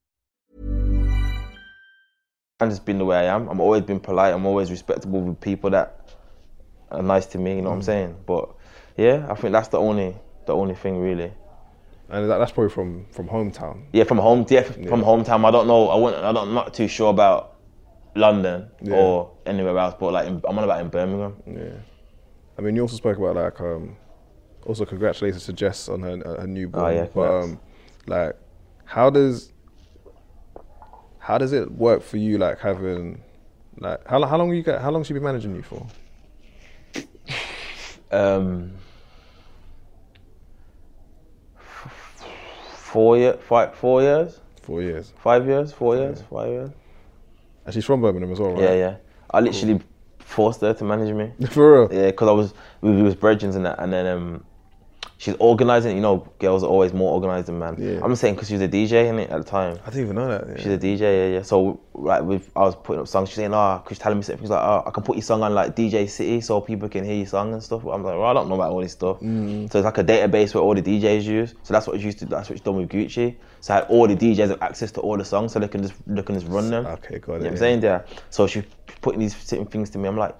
I've just been the way I am. I'm always been polite. I'm always respectable with people that are nice to me. You know what I'm saying? But yeah, I think that's the only the only thing really. and that, that's probably from from hometown. Yeah, from home. Yeah, from hometown. I don't know. I wouldn't. I don't, I'm not too sure about London Yeah. or anywhere else. But like, in, I'm on about in Birmingham. Yeah. I mean, you also spoke about like um, also congratulations to Jess on her her newborn. Oh, yeah, but um, like, how does how does it work for you? Like having like how how long you got? How long she been managing you for? Um, four year, five, four years, Four years. five years, four years, five years. And she's from Birmingham as well, right? Yeah, yeah. I literally forced her to manage me. For real. Yeah, because I was we, we was brethren and that, and then um, she's organising. You know, girls are always more organised than man. Yeah. I'm saying because she was a DJ in it at the time. I didn't even know that. yeah. She's a DJ, yeah, yeah. So like, with I was putting up songs. She's saying, "Ah, she's telling me something. She's like, oh, I can put your song on like DJ City, so people can hear your song and stuff." I'm like, "Well, I don't know about all this stuff." Mm. So it's like a database where all the DJs use. So that's what it's used to. That's what it's done with Gucci. So I had all the DJs have access to all the songs, so they can just they can just run them. Okay, got it, You know what I'm saying? Yeah. So she's putting these certain things to me. I'm like.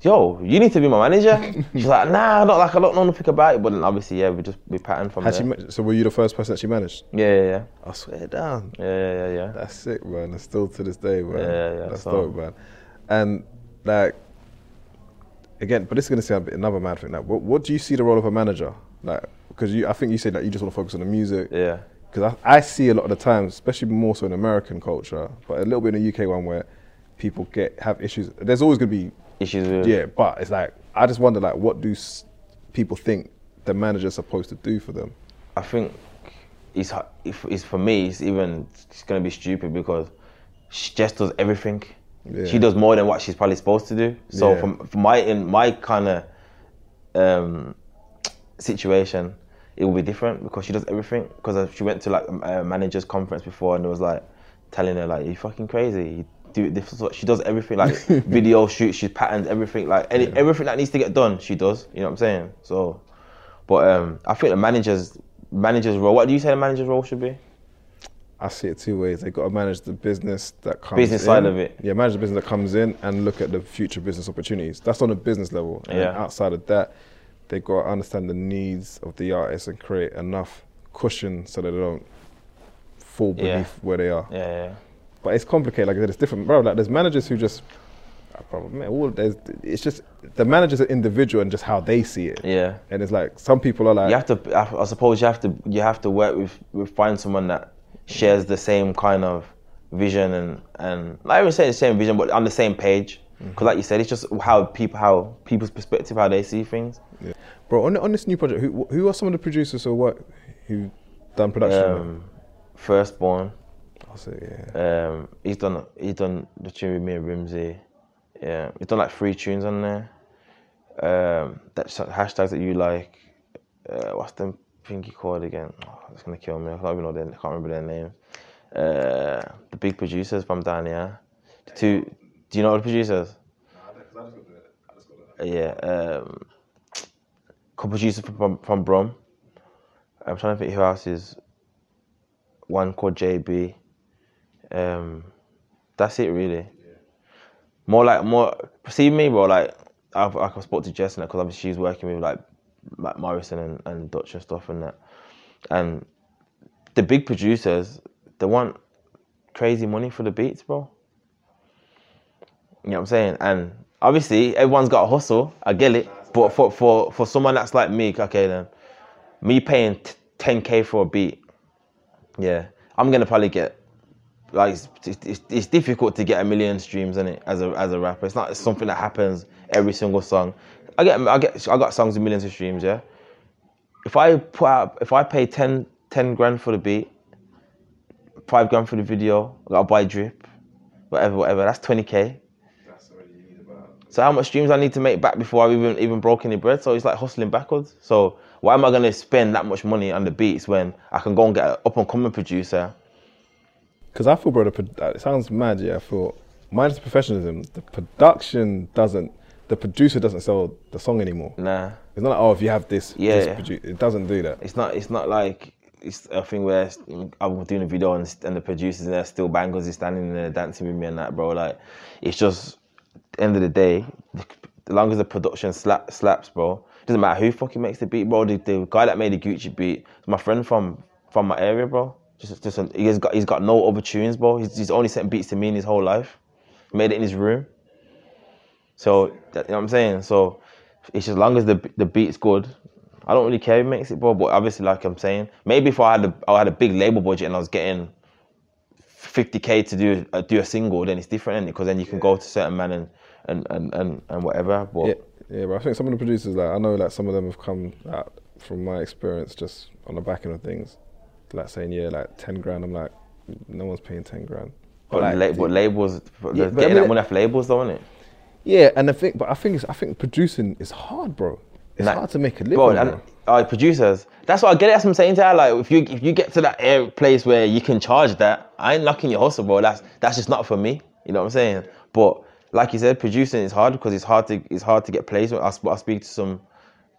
Yo, you need to be my manager. She's like, nah, not like I don't know nothing about it. But then obviously, yeah, we just we pattern from Had there. she, so were you the first person that she managed? yeah, yeah, yeah, I swear down. yeah, yeah, yeah. That's sick, man. That's still to this day, man. Yeah, yeah, yeah. That's so- dope, man. And like, again, but this is gonna sound another mad thing. Like, what, what do you see the role of a manager? Like, because you, I think you said that you just want to focus on the music. Yeah. Because I, I see a lot of the times, especially more so in American culture, but a little bit in the UK one where people get have issues. There's always gonna be Issues with yeah, but it's like I just wonder like what do s- people think the manager's supposed to do for them? I think it's, if it's for me. It's even it's gonna be stupid because she just does everything. Yeah. She does more than what she's probably supposed to do. So Yeah. from, from my in my kind of um, situation, it will be different because she does everything. Because she went to like a managers conference before and it was like telling her like you fucking crazy. Do this. is what- She does everything like video shoots. She patterns everything like any, everything that needs to get done. She does. You know what I'm saying? So, but um, I think the managers managers role. What do you say the manager's role should be? I see it two ways. They've got to manage the business that comes Business in. side of it. Yeah, manage the business that comes in and look at the future business opportunities. That's on a business level. And Yeah. outside of that, they've got to understand the needs of the artists and create enough cushion so that they don't fall beneath Yeah. where they are. Yeah, yeah. But it's complicated. Like I said, it's different, bro. Like there's managers who just, bro, man, all there's, it's just the managers are individual and just how they see it. Yeah. And it's like some people are like, You have to. I I suppose you have to. You have to work with. with find someone that shares the same kind of vision and and not even saying the same vision, but on the same page. Mm-hmm. Because like you said, it's just how people how people's perspective, how they see things. Yeah. bro, on, on this new project, who who are some of the producers or what who done production? Um, Firstborn. I'll say yeah. Um, he's done. He's done the tune with me and Rimzee. Yeah, he's done like three tunes on there. Um, that hashtags that you like. Uh, what's the thingy called again? Oh, it's gonna kill me. I don't even know their, I can't remember their names. Uh, the big producers from down here. The two. Do you know the producers? Yeah. Um, couple producers from from Brum. I'm trying to think who else is. One called JB. Um, that's it really. More like more. See me, bro. Like I've I spoke to Jess because obviously she's working with like like Morrison and, and Dutch and stuff and that. And the big producers, they want crazy money for the beats, bro. You know what I'm saying? And obviously everyone's got a hustle. I get it. But for for for someone that's like me, okay then, me paying t- 10k for a beat, yeah, I'm gonna probably get like it's, it's, it's difficult to get a million streams in it as a as a rapper. It's not something that happens every single song. I get I get I got songs with millions of streams. Yeah. If I put out if I pay 10, 10 grand for the beat, five grand for the video, I gotta buy drip, whatever whatever. That's twenty k. So how much streams I need to make back before I've even even broke any bread? So it's like hustling backwards. So why am I gonna spend that much money on the beats when I can go and get an up and coming producer? Because I feel, bro, the, pro- it sounds mad. Yeah, I feel minus professionalism, the production doesn't, the producer doesn't sell the song anymore. Nah, It's not like oh, if you have this, Yeah. this produ- it doesn't do that. it's not. It's not like it's a thing where I'm doing a video and, and the producers and they're still bangers is standing there dancing with me and that, bro. Like it's just end of the day, as long as the production slap, slaps, bro. Doesn't matter who fucking makes the beat, bro. The, the guy that made the Gucci beat, my friend from from my area, bro. Just just a, he's got he's got no other tunes, bro. He's, he's only sent beats to me in his whole life. Made it in his room. So that, you know what I'm saying. So it's just as long as the the beat's good. I don't really care who makes it, bro. But obviously, like I'm saying, maybe if I had a I had a big label budget and I was getting 50k to do uh, do a single, then it's different, Because then you can go to certain man and and and and, and whatever. But Yeah, yeah, but I think some of the producers, like I know, like some of them have come out from my experience, just on the back end of things, like saying, yeah, like ten grand. I'm like, no one's paying ten grand. but, like, la- but labels, but Yeah, but I getting mean- that money off labels, though, isn't it? yeah, and I think, but I think, it's, I think producing is hard, bro. It's Like, hard to make a living, bro. And, uh, producers, that's what I get. That's what I'm saying to her. Like, if you if you get to that air place where you can charge that, I ain't knocking your hustle, bro. That's that's just not for me. You know what I'm saying? But like you said, producing is hard because it's hard to it's hard to get placement. I, I speak to some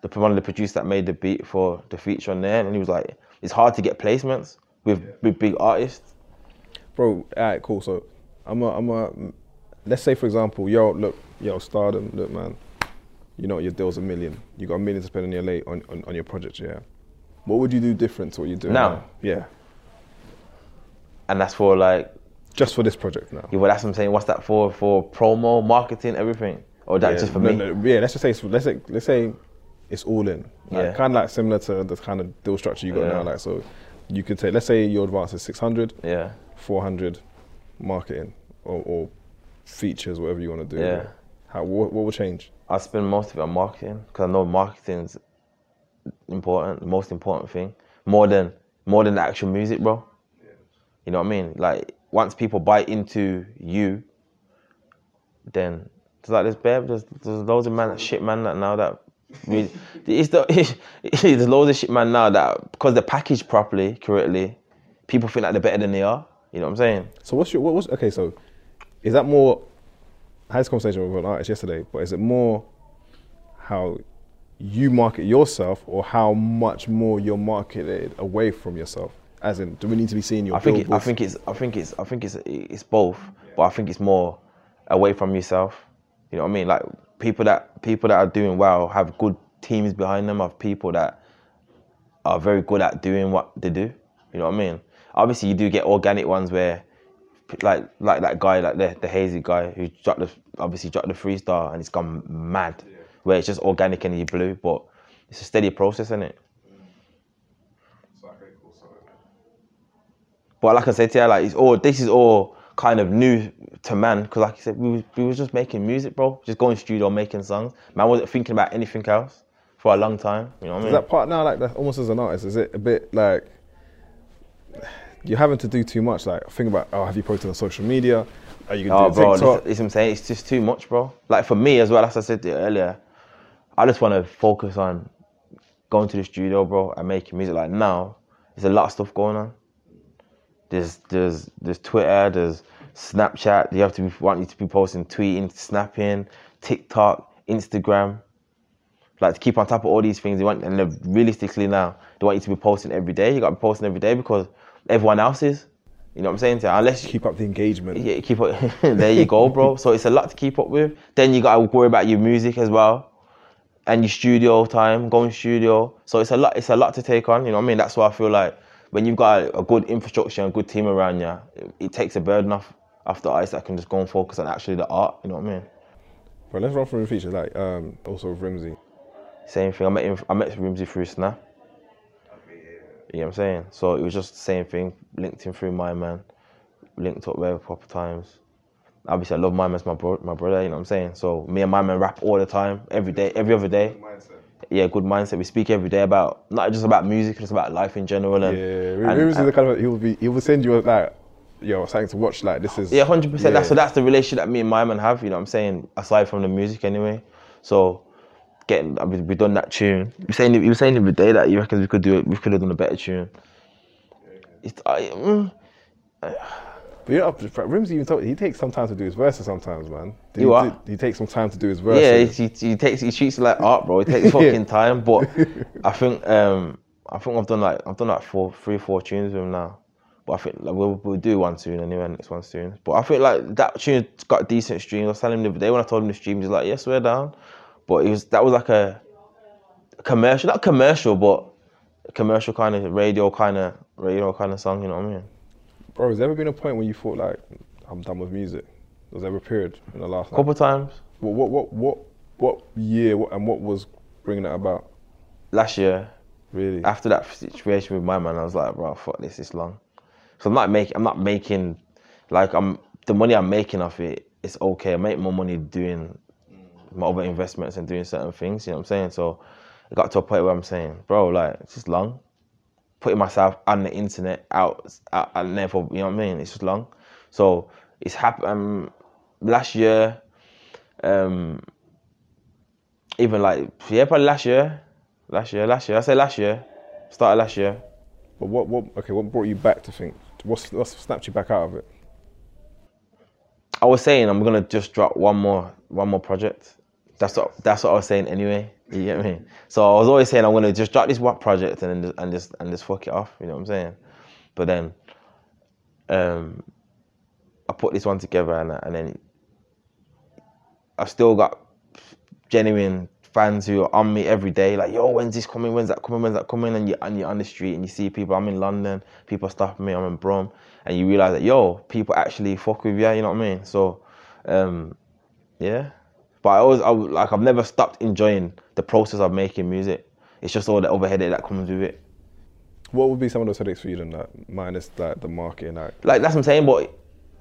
the one of the producers that made the beat for the feature on there, and he was like, it's hard to get placements with with big artists. bro. All right, cool. So I'm a, I'm a. Let's say for example, yo, look, yo, Stardom, look, man. You know your deal's a million. You got a million to spend on your late on, on, on your project, yeah. What would you do different to what you're doing Now? now? Yeah, And that's for like, just for this project now. yeah, well, that's what I'm saying. What's that for? For promo, marketing, everything, or that yeah, just for no, me? no, yeah, let's just say let's say let's say it's all in. Like, Yeah. Kind of like similar to the kind of deal structure you got Yeah. now. Like so, you could take let's say your advance is 600, Yeah, 400 marketing or, or features, whatever you want to do. Yeah. How what, what will change? I spend most of it on marketing because I know marketing's important, the most important thing, more than more than the actual music, bro. You know what I mean? Like once people buy into you, then it's like there's bare, there's, there's loads of man, shit man that now that really, it's the there's loads of shit man now that because they're packaged properly, correctly, people think that they're better than they are. You know what I'm saying? So what's your what was okay? So is that more? I had this conversation with an artist yesterday, but is it more how you market yourself or how much more you're marketed away from yourself? As in, do we need to be seeing your I think it, I think it's I think it's I think it's it's both, but I think it's more away from yourself. You know what I mean? Like people that people that are doing well have good teams behind them of people that are very good at doing what they do. You know what I mean? Obviously, you do get organic ones where, like like that guy, like the the hazy guy who dropped the obviously dropped the freestyle and it's gone mad, where it's just organic and he blew, but it's a steady process, mm. isn't it? But like I said to you, like it's all this is all kind of new to man because, like I said, we was, we was just making music, bro. Just going studio, making songs. Man wasn't thinking about anything else for a long time. You know what I Is mean? that part now like that almost as an artist? Is it a bit like you're having to do too much? Like think about oh, have you posted on social media? Are you Oh, gonna do bro, TikTok? this, this what I'm saying. It's just too much, bro. Like for me as well, as I said earlier, I just want to focus on going to the studio, bro, and making music. Like now, there's a lot of stuff going on. There's there's there's Twitter, there's Snapchat. You have to be want you to be posting, tweeting, snapping, TikTok, Instagram. Like to keep on top of all these things, they want and realistically now they want you to be posting every day. You got to be posting every day because everyone else is. You know what I'm saying? So unless you Keep up the engagement. yeah, keep up. there you go, bro. So it's a lot to keep up with. Then you gotta worry about your music as well, and your studio time, going studio. So it's a lot. It's a lot to take on. You know what I mean? That's why I feel like when you've got a, a good infrastructure and a good team around you, it, it takes a burden off off the ice that can just go and focus on actually the art. You know what I mean? But let's run through the features, like um, also with Rimzee. Same thing. I met him. I met Rimzee through Snap. You know what I'm saying? So it was just the same thing. Linked him through my man. Linked up there proper times. Obviously, I love my man's my bro, my brother. You know what I'm saying? So me and my man rap all the time, every day, every other day. Yeah, good mindset. We speak every day about not just about music, just about life in general. And, Yeah, and- and- the kind of he will be he will send you like yo something to watch. Like this is Yeah, hundred percent. That's so that's the relationship that me and my man have. You know what I'm saying? Aside from the music, anyway. So getting, I mean, we done that tune. You saying you were saying the other that you reckon we could do it. We could have done a better tune. It's, I, mm, But you know, Rimzee even told, he takes some time to do his verses sometimes, man. He, You what? He, takes some time to do his yeah, verses. he, he takes he treats it like art, bro. It takes fucking time. But I think um I think I've done like I've done like four, three, four tunes with him now. But I think like, we'll we'll do one soon anyway. Next one soon. But I think like that tune got decent streams. I was telling him the other day when I told him the streams, he's like, "Yes, we're down." But it was that was like a commercial, not commercial, but commercial kind of radio kind of radio kind of song. You know what I mean? Bro, has there ever been a point when you thought like I'm done with music? Was there ever a period in the last? couple times What what what what what year what, and what was bringing that about? last year. Really? after that situation with my man, I was like, bro, fuck this, it's long. So I'm not making, I'm not making, like I'm the money I'm making off it. It's okay. I make more money doing my other investments and doing certain things. You know what I'm saying? So it got to a point where I'm saying, bro, like it's just long. Putting myself on the internet out, out and therefore, you know what I mean? It's just long. So it's happened. Um, last year, um, even like yeah, probably last year, last year, last year. I say last year, started last year. But what what okay? What brought you back to think? What's what snapped you back out of it? I was saying I'm gonna just drop one more one more project. That's what that's what I was saying anyway. You get me? So I was always saying I'm gonna just drop this one project and just, and just and just fuck it off. You know what I'm saying? But then, um, I put this one together and and then I still got genuine fans who are on me every day, like, yo, when's this coming? When's that coming? When's that coming? And you and you're on the street and you see people. I'm in London, people stopping me. I'm in Brum, and you realize that yo, people actually fuck with you. You know what I mean? So, um, yeah. But I always, I, like, I've never stopped enjoying the process of making music. It's just all the overhead that comes with it. What would be some of those headaches for you then? Like minus like the marketing, like like that's what I'm saying. But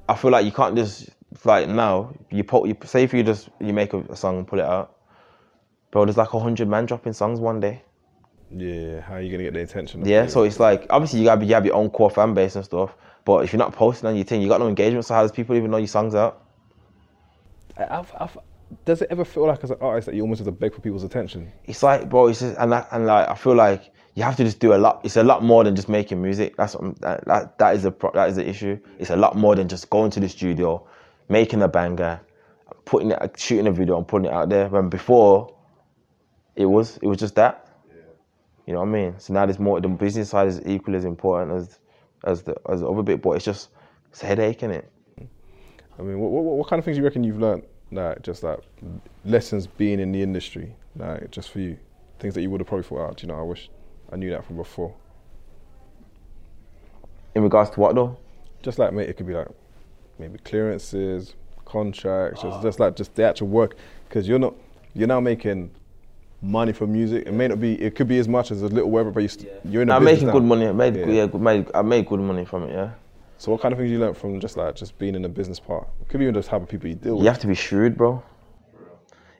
I feel like you can't just like now you put you say if you just you make a, a song and put it out, bro. There's like a hundred man dropping songs one day. yeah, how are you gonna get the attention? Yeah, people? so it's like obviously you gotta be, you have your own core fan base and stuff. But if you're not posting on your thing, you got no engagement. So how does people even know your songs out? I've, I've, does it ever feel like as an artist that you almost have to beg for people's attention? It's like, bro, it's just and and like I feel like you have to just do a lot. It's a lot more than just making music. That's that, that that is the pro- that is the issue. It's a lot more than just going to the studio, making a banger, putting it, shooting a video and putting it out there. When before, it was it was just that. You know what I mean? So now there's more. The business side is equally as important as as the as the other bit, but it's just it's a headache, isn't it? I mean, what, what, what kind of things do you reckon you've learned, like just like lessons being in the industry, like just for you, things that you would have probably thought, oh, out. you know, I wish I knew that from before. In regards to what though? Just like mate, it could be like maybe clearances, contracts, just, ah. just like just the actual work, because you're not you're now making money for music. It may not be, it could be as much as a little whatever, but you st- you're in. a I'm making now. good money. I made Yeah. yeah, good, made, I made good money from it. Yeah. So what kind of things you learned from just like just being in the business part? It could be even just how people you deal with. You have to be shrewd, bro.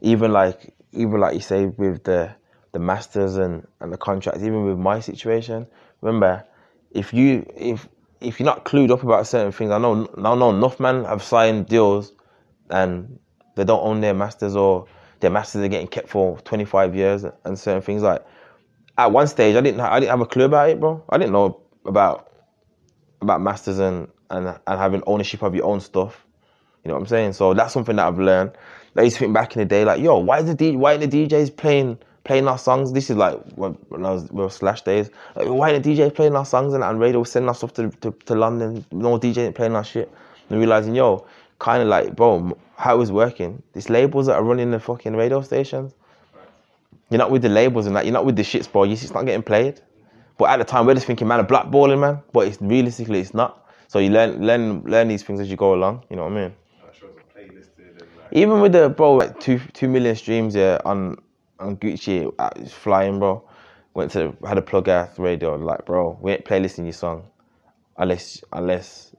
Even like, even like you say with the the masters and and the contracts. Even with my situation, remember, if you if if you're not clued up about certain things, I know I know enough men have signed deals, and they don't own their masters or their masters are getting kept for 25 years and certain things like. At one stage, I didn't I didn't have a clue about it, bro. I didn't know about about masters and and and having ownership of your own stuff. You know what I'm saying? So that's something that I've learned. I used to think back in the day, like, yo, why is the D, why are the DJs playing playing our songs? This is like when, when I was Slash days. Like, why are the DJs playing our songs and, and radio sending our stuff to, to, to London? No DJ playing our shit. And realizing, yo, kind of like, bro, how it was working. These labels that are running the fucking radio stations. You're not with the labels and that. You're not with the shits, bro. It's not getting played. But at the time, we're just thinking, man, a blackballing, man. But it's realistically, it's not. So you learn, learn, learn these things as you go along. You know what I mean? Even with the bro, like two two million streams yeah on on Gucci, uh, it's flying, bro. Went to had a plug ass radio, like bro, we ain't playlisting your song unless unless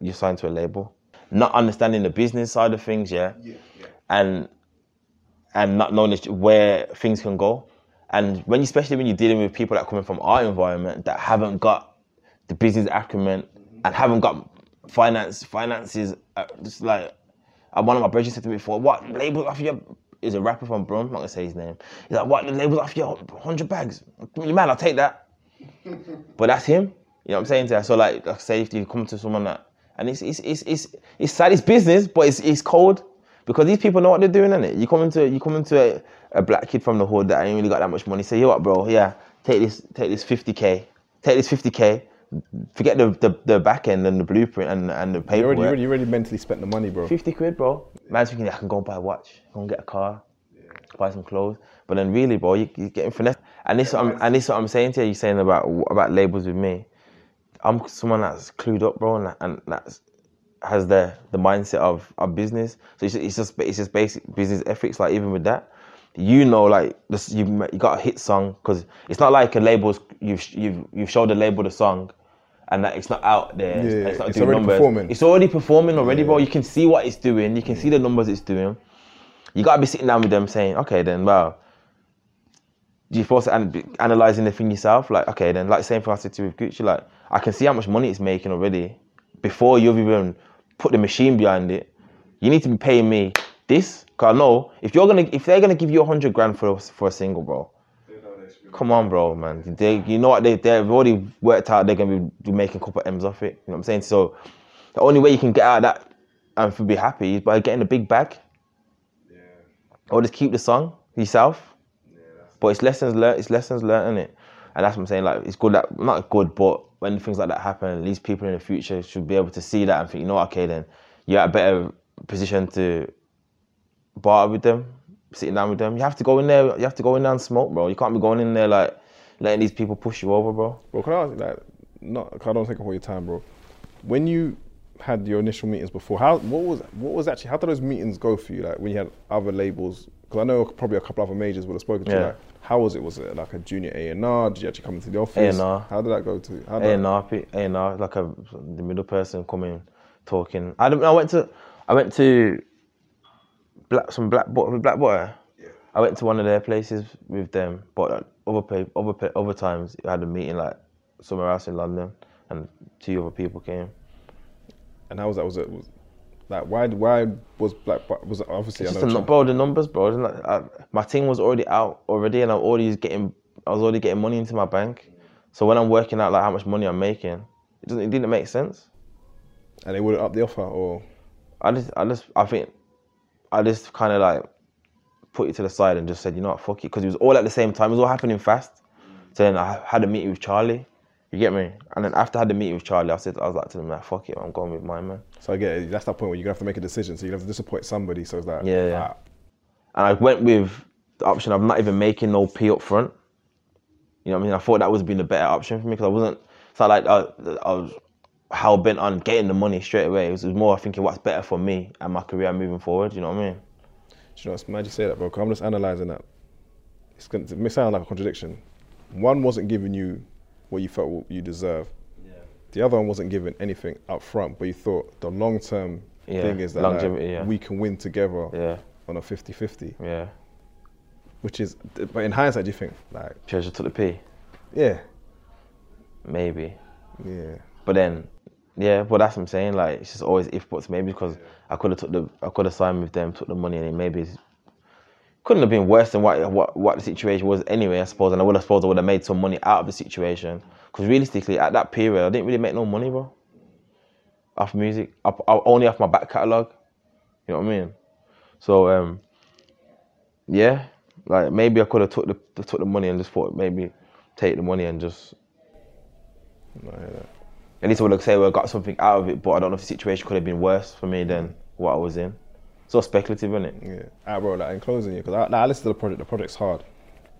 you sign to a label. Not understanding the business side of things, yeah, Yeah, yeah. and and not knowing where things can go. And when, you, especially when you're dealing with people that are coming from our environment that haven't got the business acumen and haven't got finance finances, uh, just like uh, one of my brothers said to me before, "What labels off your?" Is a rapper from Brum, I'm not gonna say his name. He's like, "What the labels off your hundred bags?" You man, I'll take that. but that's him. You know what I'm saying to her? So like, like say if you come to someone that, and it's it's it's it's, it's sad, it's business, but it's it's cold because these people know what they're doing, innit? You come into you come into a, a black kid from the hood that I ain't really got that much money. Say, yo, what, bro? Yeah, take this take this 50k, take this 50k. Forget the, the, the back end and the blueprint and and the You paperwork. you already, you already mentally spent the money, bro. 50 quid, bro. Man's thinking, I can go and buy a watch, go and get a car, buy some clothes. But then really, bro, you, you're getting finesse. And this, what I'm, and this what I'm saying to you, you're saying about about labels with me. I'm someone that's clued up, bro, and, and that's has the the mindset of, of business. So it's, it's just it's just basic business ethics. Like even with that, you know, like this, you you got a hit song because it's not like a label's you've you've you've showed the label the song. And that it's not out there. Yeah, it's not it's already numbers. performing. It's already performing already, bro. You can see what it's doing. You can see the numbers it's doing. You gotta be sitting down with them saying, okay, then, wow. You're supposed to an- analyzing the thing yourself. Like, okay, then, like same thing I said to with Gucci. Like, I can see how much money it's making already before you've even put the machine behind it. You need to be paying me this, cause I know if you're gonna, if they're gonna give you a hundred grand for a, for a single, bro. Come on, bro, man. They, you know what? They, they've already worked out they're going to be, making a couple of M's off it. You know what I'm saying? So the only way you can get out of that and be happy is by getting a big bag. Yeah. Or just keep the song yourself. Yeah, but it's lessons learned. It's lessons learned, is it? And that's what I'm saying. Like it's good that not good, but when things like that happen, at least people in the future should be able to see that and think, you know, what, okay, then you're at a better position to barter with them, sitting down with them. You have to go in there. You have to go in there and smoke, bro. You can't be going in there like letting these people push you over, bro. Bro, can I ask you, like, not, I don't take up all your time, bro. When you had your initial meetings before, how, what was, what was actually, how did those meetings go for you? Like, when you had other labels, because I know probably a couple other majors would have spoken to you. Yeah. Like, how was it? Was it like a junior A and R? Did you actually come into the office? A&R. How did that go to? How A and R, P- A and R, like a the middle person coming, talking. I don't. I went to, I went to, black some black butter, black butter. I went to one of their places with them, but other pa- other pa- other times I had a meeting like somewhere else in London, and two other people came. And how was that? Was it was, like why? Why was Black? Was it obviously? It's I just China- bro, the numbers, bro. I, my team was already out already, and I'm already getting, I was already getting money into my bank. So when I'm working out like how much money I'm making, it doesn't, it didn't make sense. and they wouldn't up the offer, or I just, I just, I think, I just kind of like put it to the side and just said, you know what, fuck it, because it was all at the same time. It was all happening fast. So then I had a meeting with Charlie. You get me? And then after I had the meeting with Charlie, I said, I was like to them, like, fuck it, I'm going with mine, man. so I get it. That's that point where you're gonna have to make a decision. So you have to disappoint somebody. So it's like, Yeah, yeah. ah, And I went with the option of not even making no P up front. You know what I mean? I thought that was been a better option for me because I wasn't. So like I, I was hell bent on getting the money straight away. It was, it was more thinking what's better for me and my career moving forward. You know what I mean? Do you know, it's mad you say that, bro. 'cause I'm just analysing that. It's gonna, it may sound like a contradiction. One wasn't giving you what you felt you deserve. Yeah. The other one wasn't giving anything up front, but you thought the long term Yeah, thing is that like, yeah. we can win together Yeah, on a 50 50. yeah. Which is, but in hindsight, do you think, like, Treasure took the P, yeah, maybe. yeah, But then, yeah, but that's what I'm saying. Like it's just always if buts maybe because I could have took the I could have signed with them, took the money, and then maybe couldn't have been worse than what what what the situation was anyway. I suppose, and I would have suppose I would have made some money out of the situation. Because realistically, at that period, I didn't really make no money, bro. Off music, up, only off my back catalog. You know what I mean? So um, yeah, like maybe I could have took the took the money and just thought maybe take the money and just. I. At least I would said well, I got something out of it, but I don't know if the situation could have been worse for me than what I was in. So speculative, isn't it? Yeah. Alright, bro. Like in closing, yeah, because I, like, I listened to the project. The project's hard.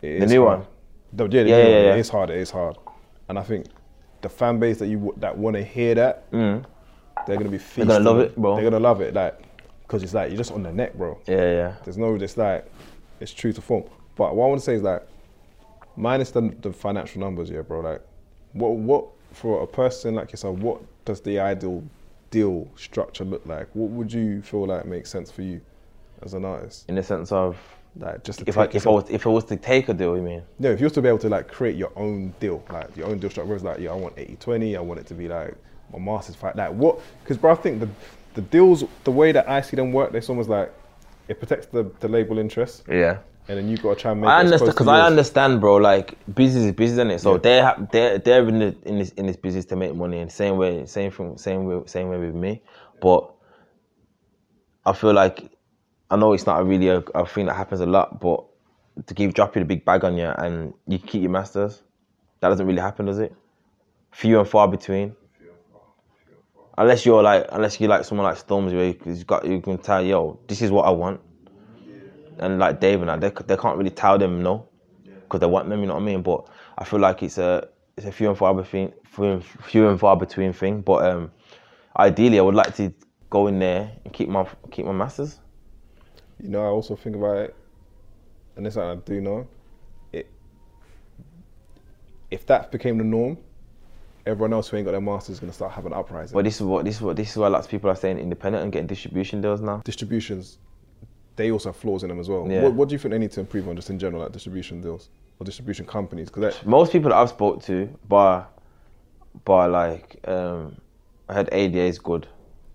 It The new hard. one? The, yeah, the Yeah, new yeah, one. yeah. It is hard. It is hard. And I think the fan base that you that want to hear that, they're gonna be feasting. Mm. gonna love it, bro. They're gonna love it, like, because it's like you're just on the neck, bro. Yeah, yeah. There's no just like it's true to form. But what I want to say is like minus the, the financial numbers, yeah, bro. Like what what for a person like yourself, what does the ideal deal structure look like? What would you feel like makes sense for you as an artist? In the sense of Like just if I if I was if I was to take a deal, you mean? no, if you were to be able to like create your own deal, like your own deal structure, it's like, yeah, I want 80-20, I want it to be like my master's fight. Like what? Because bro, I think the the deals, the way that I see them work, it's almost like it protects the, the label interest, Yeah. And then you got to try and make. I understand because I understand, bro. Like business is business, isn't it? So Yeah. they're they're they're in the, in this in this business to make money, and same way, same thing, same way, same way with me. But I feel like I know it's not really a, a thing that happens a lot, but to give drop you the big bag on you and you keep your masters, that doesn't really happen, does it? Few and far between. Unless you're like, unless you like someone like Storms, where you, you've got you can tell, yo, this is what I want and like Dave and I, they, they can't really tell them no because they want them. You know what I mean? But I feel like it's a it's a few and far between few, few and far between thing. But um, ideally, I would like to go in there and keep my keep my masters. You know, I also think about it, and this I do know. It if that became the norm, everyone else who ain't got their masters is gonna start having an uprising. But this is what this is what this is why lots of people are saying independent and getting distribution deals now. distributions, they also have flaws in them as well. Yeah. What, what do you think they need to improve on, just in general, like distribution deals or distribution companies? Because Most people that I've spoke to, by by like um, I heard ADA is good.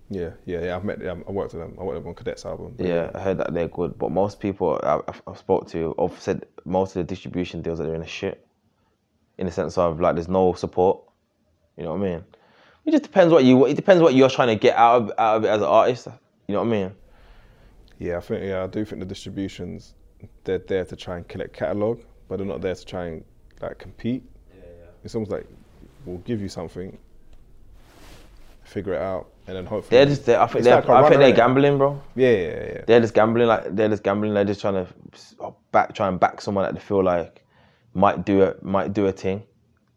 yeah, yeah, yeah, I've met them. I worked with them. I worked with them on Cadet's album. Yeah, I heard that they're good, but most people I've, I've spoke to have said most of the distribution deals that are in a shit. In the sense of like, there's no support. You know what I mean? It just depends what you. It depends what you're trying to get out of out of it as an artist. You know what I mean? Yeah, I think yeah, I do think the distributions they're there to try and collect catalog, but they're not there to try and like compete. It's almost like we'll give you something, figure it out, and then hopefully They're just. They're, I think they're. like a I think they're gambling, bro. Yeah, yeah, yeah. They're just gambling. Like they're just gambling. They're just trying to oh, back, try and back someone that they feel like might do it, might do a thing.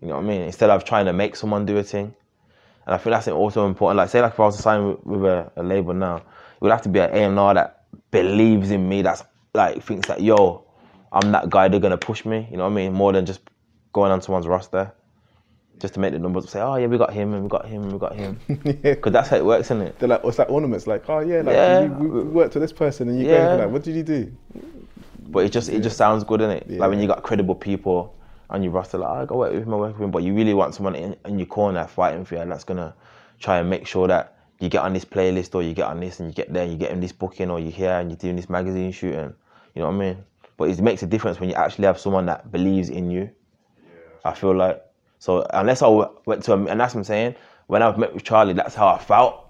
You know what I mean? Instead of trying to make someone do a thing. And I feel that's also important. Like say, like if I was to sign with, with a, a label now, it would have to be an A and R that believes in me. That's like thinks that yo, I'm that guy. They're gonna push me. You know what I mean? More than just going on someone's roster. Just to make the numbers say, oh yeah, we got him and we got him and we got him. yeah. Because that's how it works, isn't it? They're like, it's like ornaments. Like, oh yeah, like Yeah. we, we worked with this person, and you Yeah. go like, what did you do? But it just it just sounds good, innit? it? Like when you got credible people and you roster, like, oh, I go work with him, I work with him. But you really want someone in, in your corner fighting for you, and that's gonna try and make sure that you get on this playlist or you get on this and you get there, and you get in this booking or you're here and you're doing this magazine shooting. You know what I mean? But it makes a difference when you actually have someone that believes in you. I feel like so unless I went to a, and that's what I'm saying. When I met with Charlie, that's how I felt.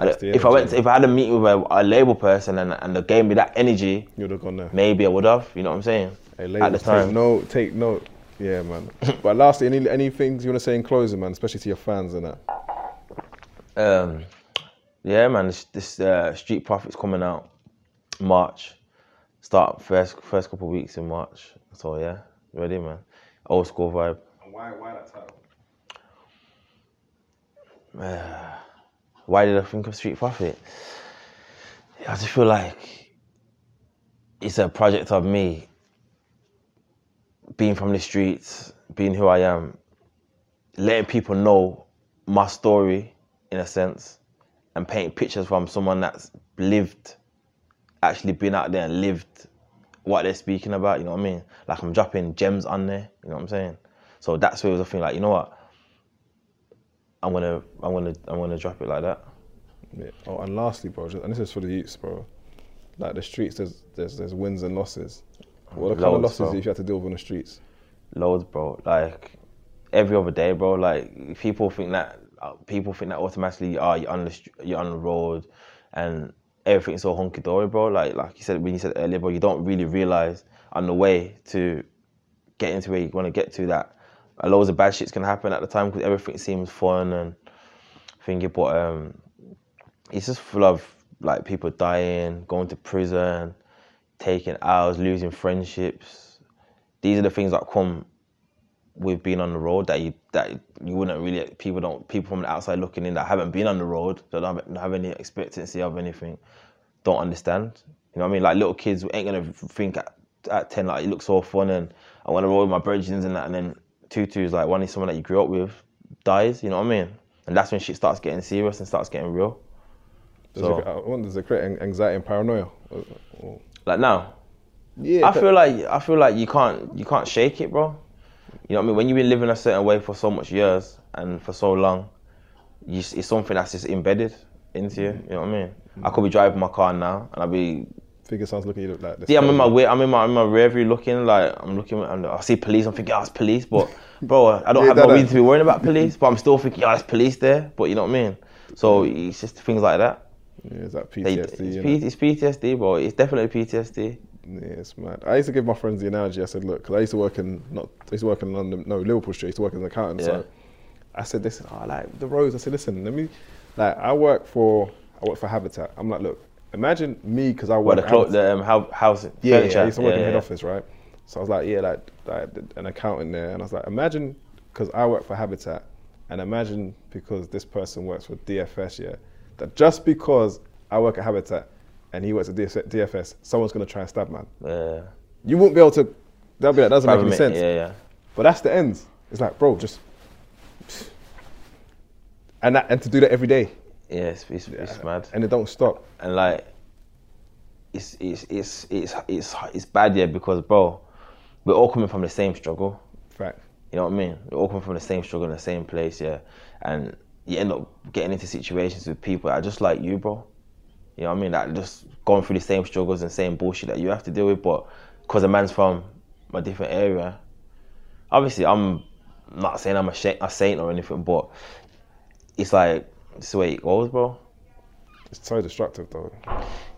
If I went, to, if I had a meeting with a, a label person and and they gave me that energy, You'd have gone there. maybe I would have. You know what I'm saying? Hey, At the time, take note, take note. Yeah, man. but lastly, any any things you want to say in closing, man, especially to your fans and that. Um, yeah, man. This, this uh, Street Profits coming out March. Start first first couple of weeks in March. So yeah, ready, man. Old school vibe. Why why that title? Why did I think of Street Profit? I just feel like it's a project of me being from the streets, being who I am, letting people know my story in a sense, and paint pictures from someone that's lived, actually been out there and lived what they're speaking about. You know what I mean? Like I'm dropping gems on there. You know what I'm saying? So that's where it was a thing. Like you know what? I'm gonna, I'm gonna, I'm gonna drop it like that. Yeah. Oh, and lastly, bro, just, and this is for the youths, bro. like the streets, there's there's there's wins and losses. What are the kind of losses bro. you had to deal with on the streets? Loads, bro. Like every other day, bro. Like people think that people think that automatically, oh, you're on the you're on the road, and everything's so honky dory, bro. Like like you said when you said earlier, bro, you don't really realize on the way to getting to where you want to get to that uh, loads of bad shit's gonna happen at the time because everything seems fun and thinking, but um, it's just full of like people dying, going to prison, taking hours, losing friendships. These are the things that come with being on the road that you that you wouldn't really people don't people from the outside looking in that haven't been on the road that don't have, have any expectancy of anything don't understand. You know what I mean? Like little kids ain't gonna think at, at ten like it looks so fun and I want to roll with my brethren and that, and then Tutu's like one is someone that you grew up with dies. You know what I mean? And that's when shit starts getting serious and starts getting real. Does, So- it, I wonder, does it create anxiety and paranoia? Like now, yeah, I feel like I feel like you can't you can't shake it, bro. You know what I mean? When you've been living a certain way for so much years and for so long, you, it's something that's just embedded into you. You know what I mean? I could be driving my car now and I'll be figure sounds looking at you like this. yeah, I'm in my way. I'm in my in my rear view looking like I'm looking. And I see police. I'm thinking, oh, it's police. But bro, I don't Yeah, have no that- uh, reason to be worrying about police. But I'm still thinking, ah, oh, there's police there. But you know what I mean? So it's just things like that. Yeah, is that They- PTSD? it's. P- it's PTSD, bro. It's definitely PTSD. Yeah, it's mad. I used to give my friends the analogy. I said, look, because I used to work in not, I used to work in London, no Liverpool Street. I used to work as an accountant. Yeah. So I said, listen, I like the roads. I said, listen, let me, like, I work for, I work for Habitat. I'm like, look, imagine me because I Well, work. the, clo- the um, hou- housing. yeah, yeah. I used to work in head yeah. office, right? So I was like, yeah, like, like an accountant there, and I was like, imagine because I work for Habitat, and imagine because this person works for DFS, yeah, that just because I work at Habitat and he works at DFS, someone's gonna try and stab man. Yeah. You won't be able to. They'll be like, doesn't make any sense. Yeah, yeah. But that's the ends. It's like, bro, just. And that, and to do that every day, Yeah, it's, it's, it's mad. and it don't stop. and like it's it's it's it's it's it's bad yeah because bro we're all coming from the same struggle Fact. you know what I mean we're all coming from the same struggle in the same place yeah and you end up getting into situations with people that are just like you bro you know what I mean Like just going through the same struggles and same bullshit that you have to deal with but because a man's from a different area obviously I'm not saying I'm a, sh- a saint or anything but it's like it's the way it goes bro It's so destructive, though.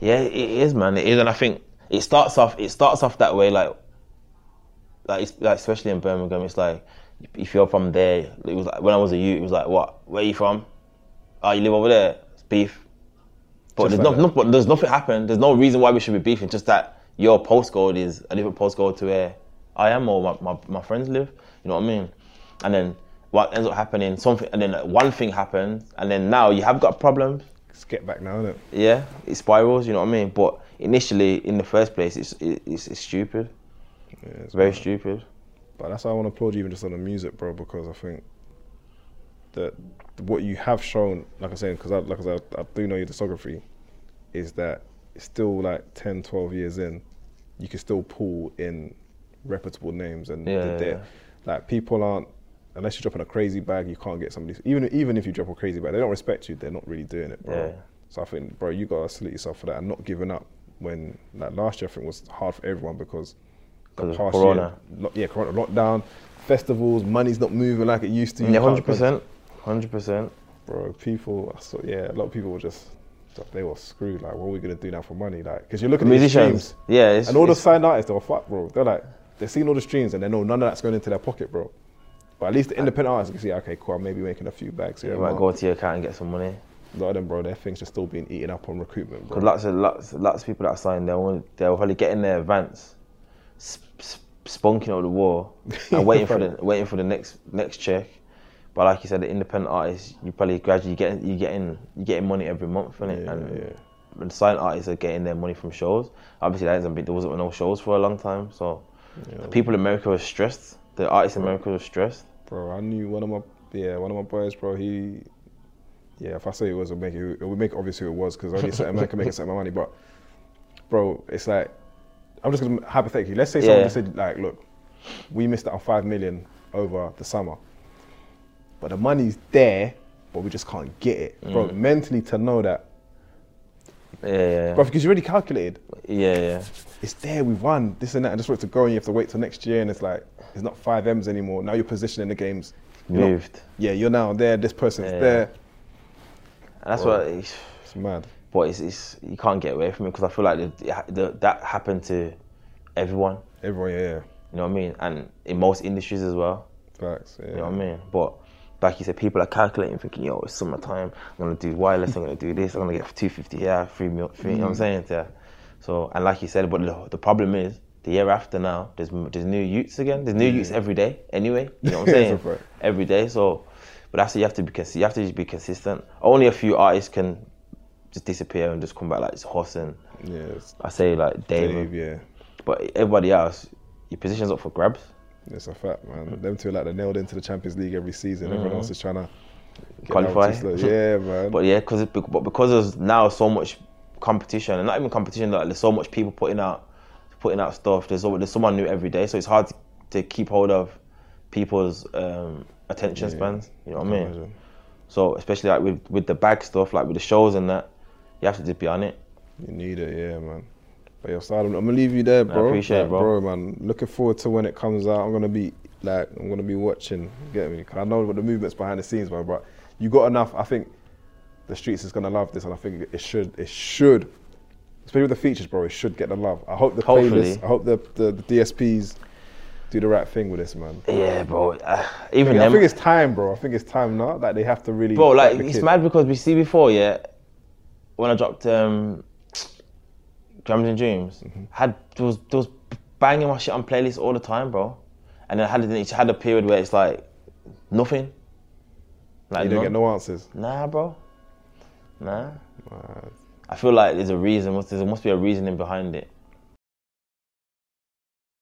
Yeah, it is, man. It is, and I think it starts off. It starts off that way, like, like, it's, like especially in Birmingham. It's like if you're from there. It was like when I was a youth. It was like, what? Where you from? Oh, you live over there. It's beef. But Just there's like no, no, but there's nothing happened. There's no reason why we should be beefing. Just that your postcode is a different postcode to where I am or my, my, my friends live. You know what I mean? And then what ends up happening? Something, and then one thing happens, and then now you have got problems Let's get back now, innit? yeah, it spirals. You know what I mean? But initially, in the first place, it's it's, it's stupid. Yeah, It's very stupid. But that's why I want to applaud you even just on the music, bro, because I think that what you have shown, like I said, because I, like I said, I do know your discography, is that still like 10, 12 years in, you can still pull in reputable names and Yeah, yeah, yeah. like people aren't unless you're dropping a crazy bag, you can't get somebody. Even even if you drop a crazy bag, they don't respect you. They're not really doing it, bro. So I think, bro, you gotta salute yourself for that and not giving up. When like last year, I think was hard for everyone because the past Corona. year, lo- yeah, Corona lockdown, festivals, money's not moving like it used to. Yeah, hundred percent. hundred percent. bro. People, I saw, yeah, a lot of people were just they were screwed. Like, what are we gonna do now for money? Like, because you're looking at these streams, yeah, it's, and all the signed artists, they were fuck, bro. They're like, they're seeing all the streams and they know none of that's going into their pocket, bro. But at least the independent uh, artists can see, okay, cool, I'm maybe making a few bags here. you might go to your account and get some money. A lot of them, bro, their things are still being eaten up on recoupment, bro. Because lots of lots lots of people that are signed, they were they were probably getting their advance, sp- sp- spunking over the wall, and waiting for the waiting for the next next check. But like you said, the independent artists, you probably gradually get you getting you getting money every month, innit? Yeah, and yeah. and signed artists are getting their money from shows. Obviously, that hasn't been, there wasn't no shows for a long time, so the people in America were stressed. The artists in America were stressed. Bro, I knew one of my yeah one of my boys, bro. He yeah, if I say it was, it would make it, it would make it obvious who it was because only certain man can make a certain amount of money. But bro, it's like I'm just gonna hypothetically. Let's say someone just said like, look, we missed out on five million over the summer, but the money's there, but we just can't get it, bro. Mm. Mentally to know that, Yeah, yeah, yeah. bro, because you already calculated. Yeah, yeah. it's there, we won, this and that, and just for it to go and you have to wait till next year and it's like, it's not five M's anymore. Now your position in the game's you're not- Moved. yeah, you're now there, this person's there. And that's Bro. what. It's, It's mad. but it's, it's you can't get away from it because I feel like the, the, that happened to everyone. Everyone, yeah, yeah. You know what I mean? And in most industries as well. Facts. Yeah. You know what I mean? But like you said, people are calculating, thinking, "Yo, it's summertime. I'm gonna do wireless. I'm gonna do this. I'm gonna get two fifty here, three mil, three." You know what I'm mm. saying? Yeah. So and like you said, but the, the problem is the year after now, there's there's new youths again. There's new youths every day. Anyway, you know what I'm saying? every day. So, but that's you have to be cons- you have to just be consistent. Only a few artists can just disappear and just come back like it's Hus and Yeah, I say like Dave. Dave, yeah. But everybody else, your position's up for grabs. It's a fact, man. Them two like they're nailed into the Champions League every season. Everyone else is trying to Mm-hmm. Qualify. slow. Yeah, man. But yeah, because but because there's now so much competition, and not even competition, like there's so much people putting out putting out stuff. There's al- there's someone new every day, so it's hard to, to keep hold of people's um, attention spans. You know what I mean? Imagine. So especially like with with the bag stuff, like with the shows and that, you have to just be on it. You need it, yeah, man. But I'm gonna leave you there, bro. appreciate it, Like, bro. man. Looking forward to when it comes out. I'm gonna be like, I'm gonna be watching. Get me? Cause I know what the movements behind the scenes, man. But you got enough. I think the streets is gonna love this, and I think it should. It should. Especially with the features, bro. It should get the love. I hope the Hopefully. playlists. I hope the, the the DSPs do the right thing with this, man. Yeah, bro. Uh, even I them, think it's time, bro. I think it's time now. Like they have to really. bro. Like it's kid. mad because we see before, yeah. When I dropped um, Grams and Dreams, Mm-hmm. had was was banging my shit on playlists all the time, bro. And then I had it had a period where it's like nothing. Like You don't get no answers. Nah, bro. Nah. I feel like there's a reason. There must be a reasoning behind it.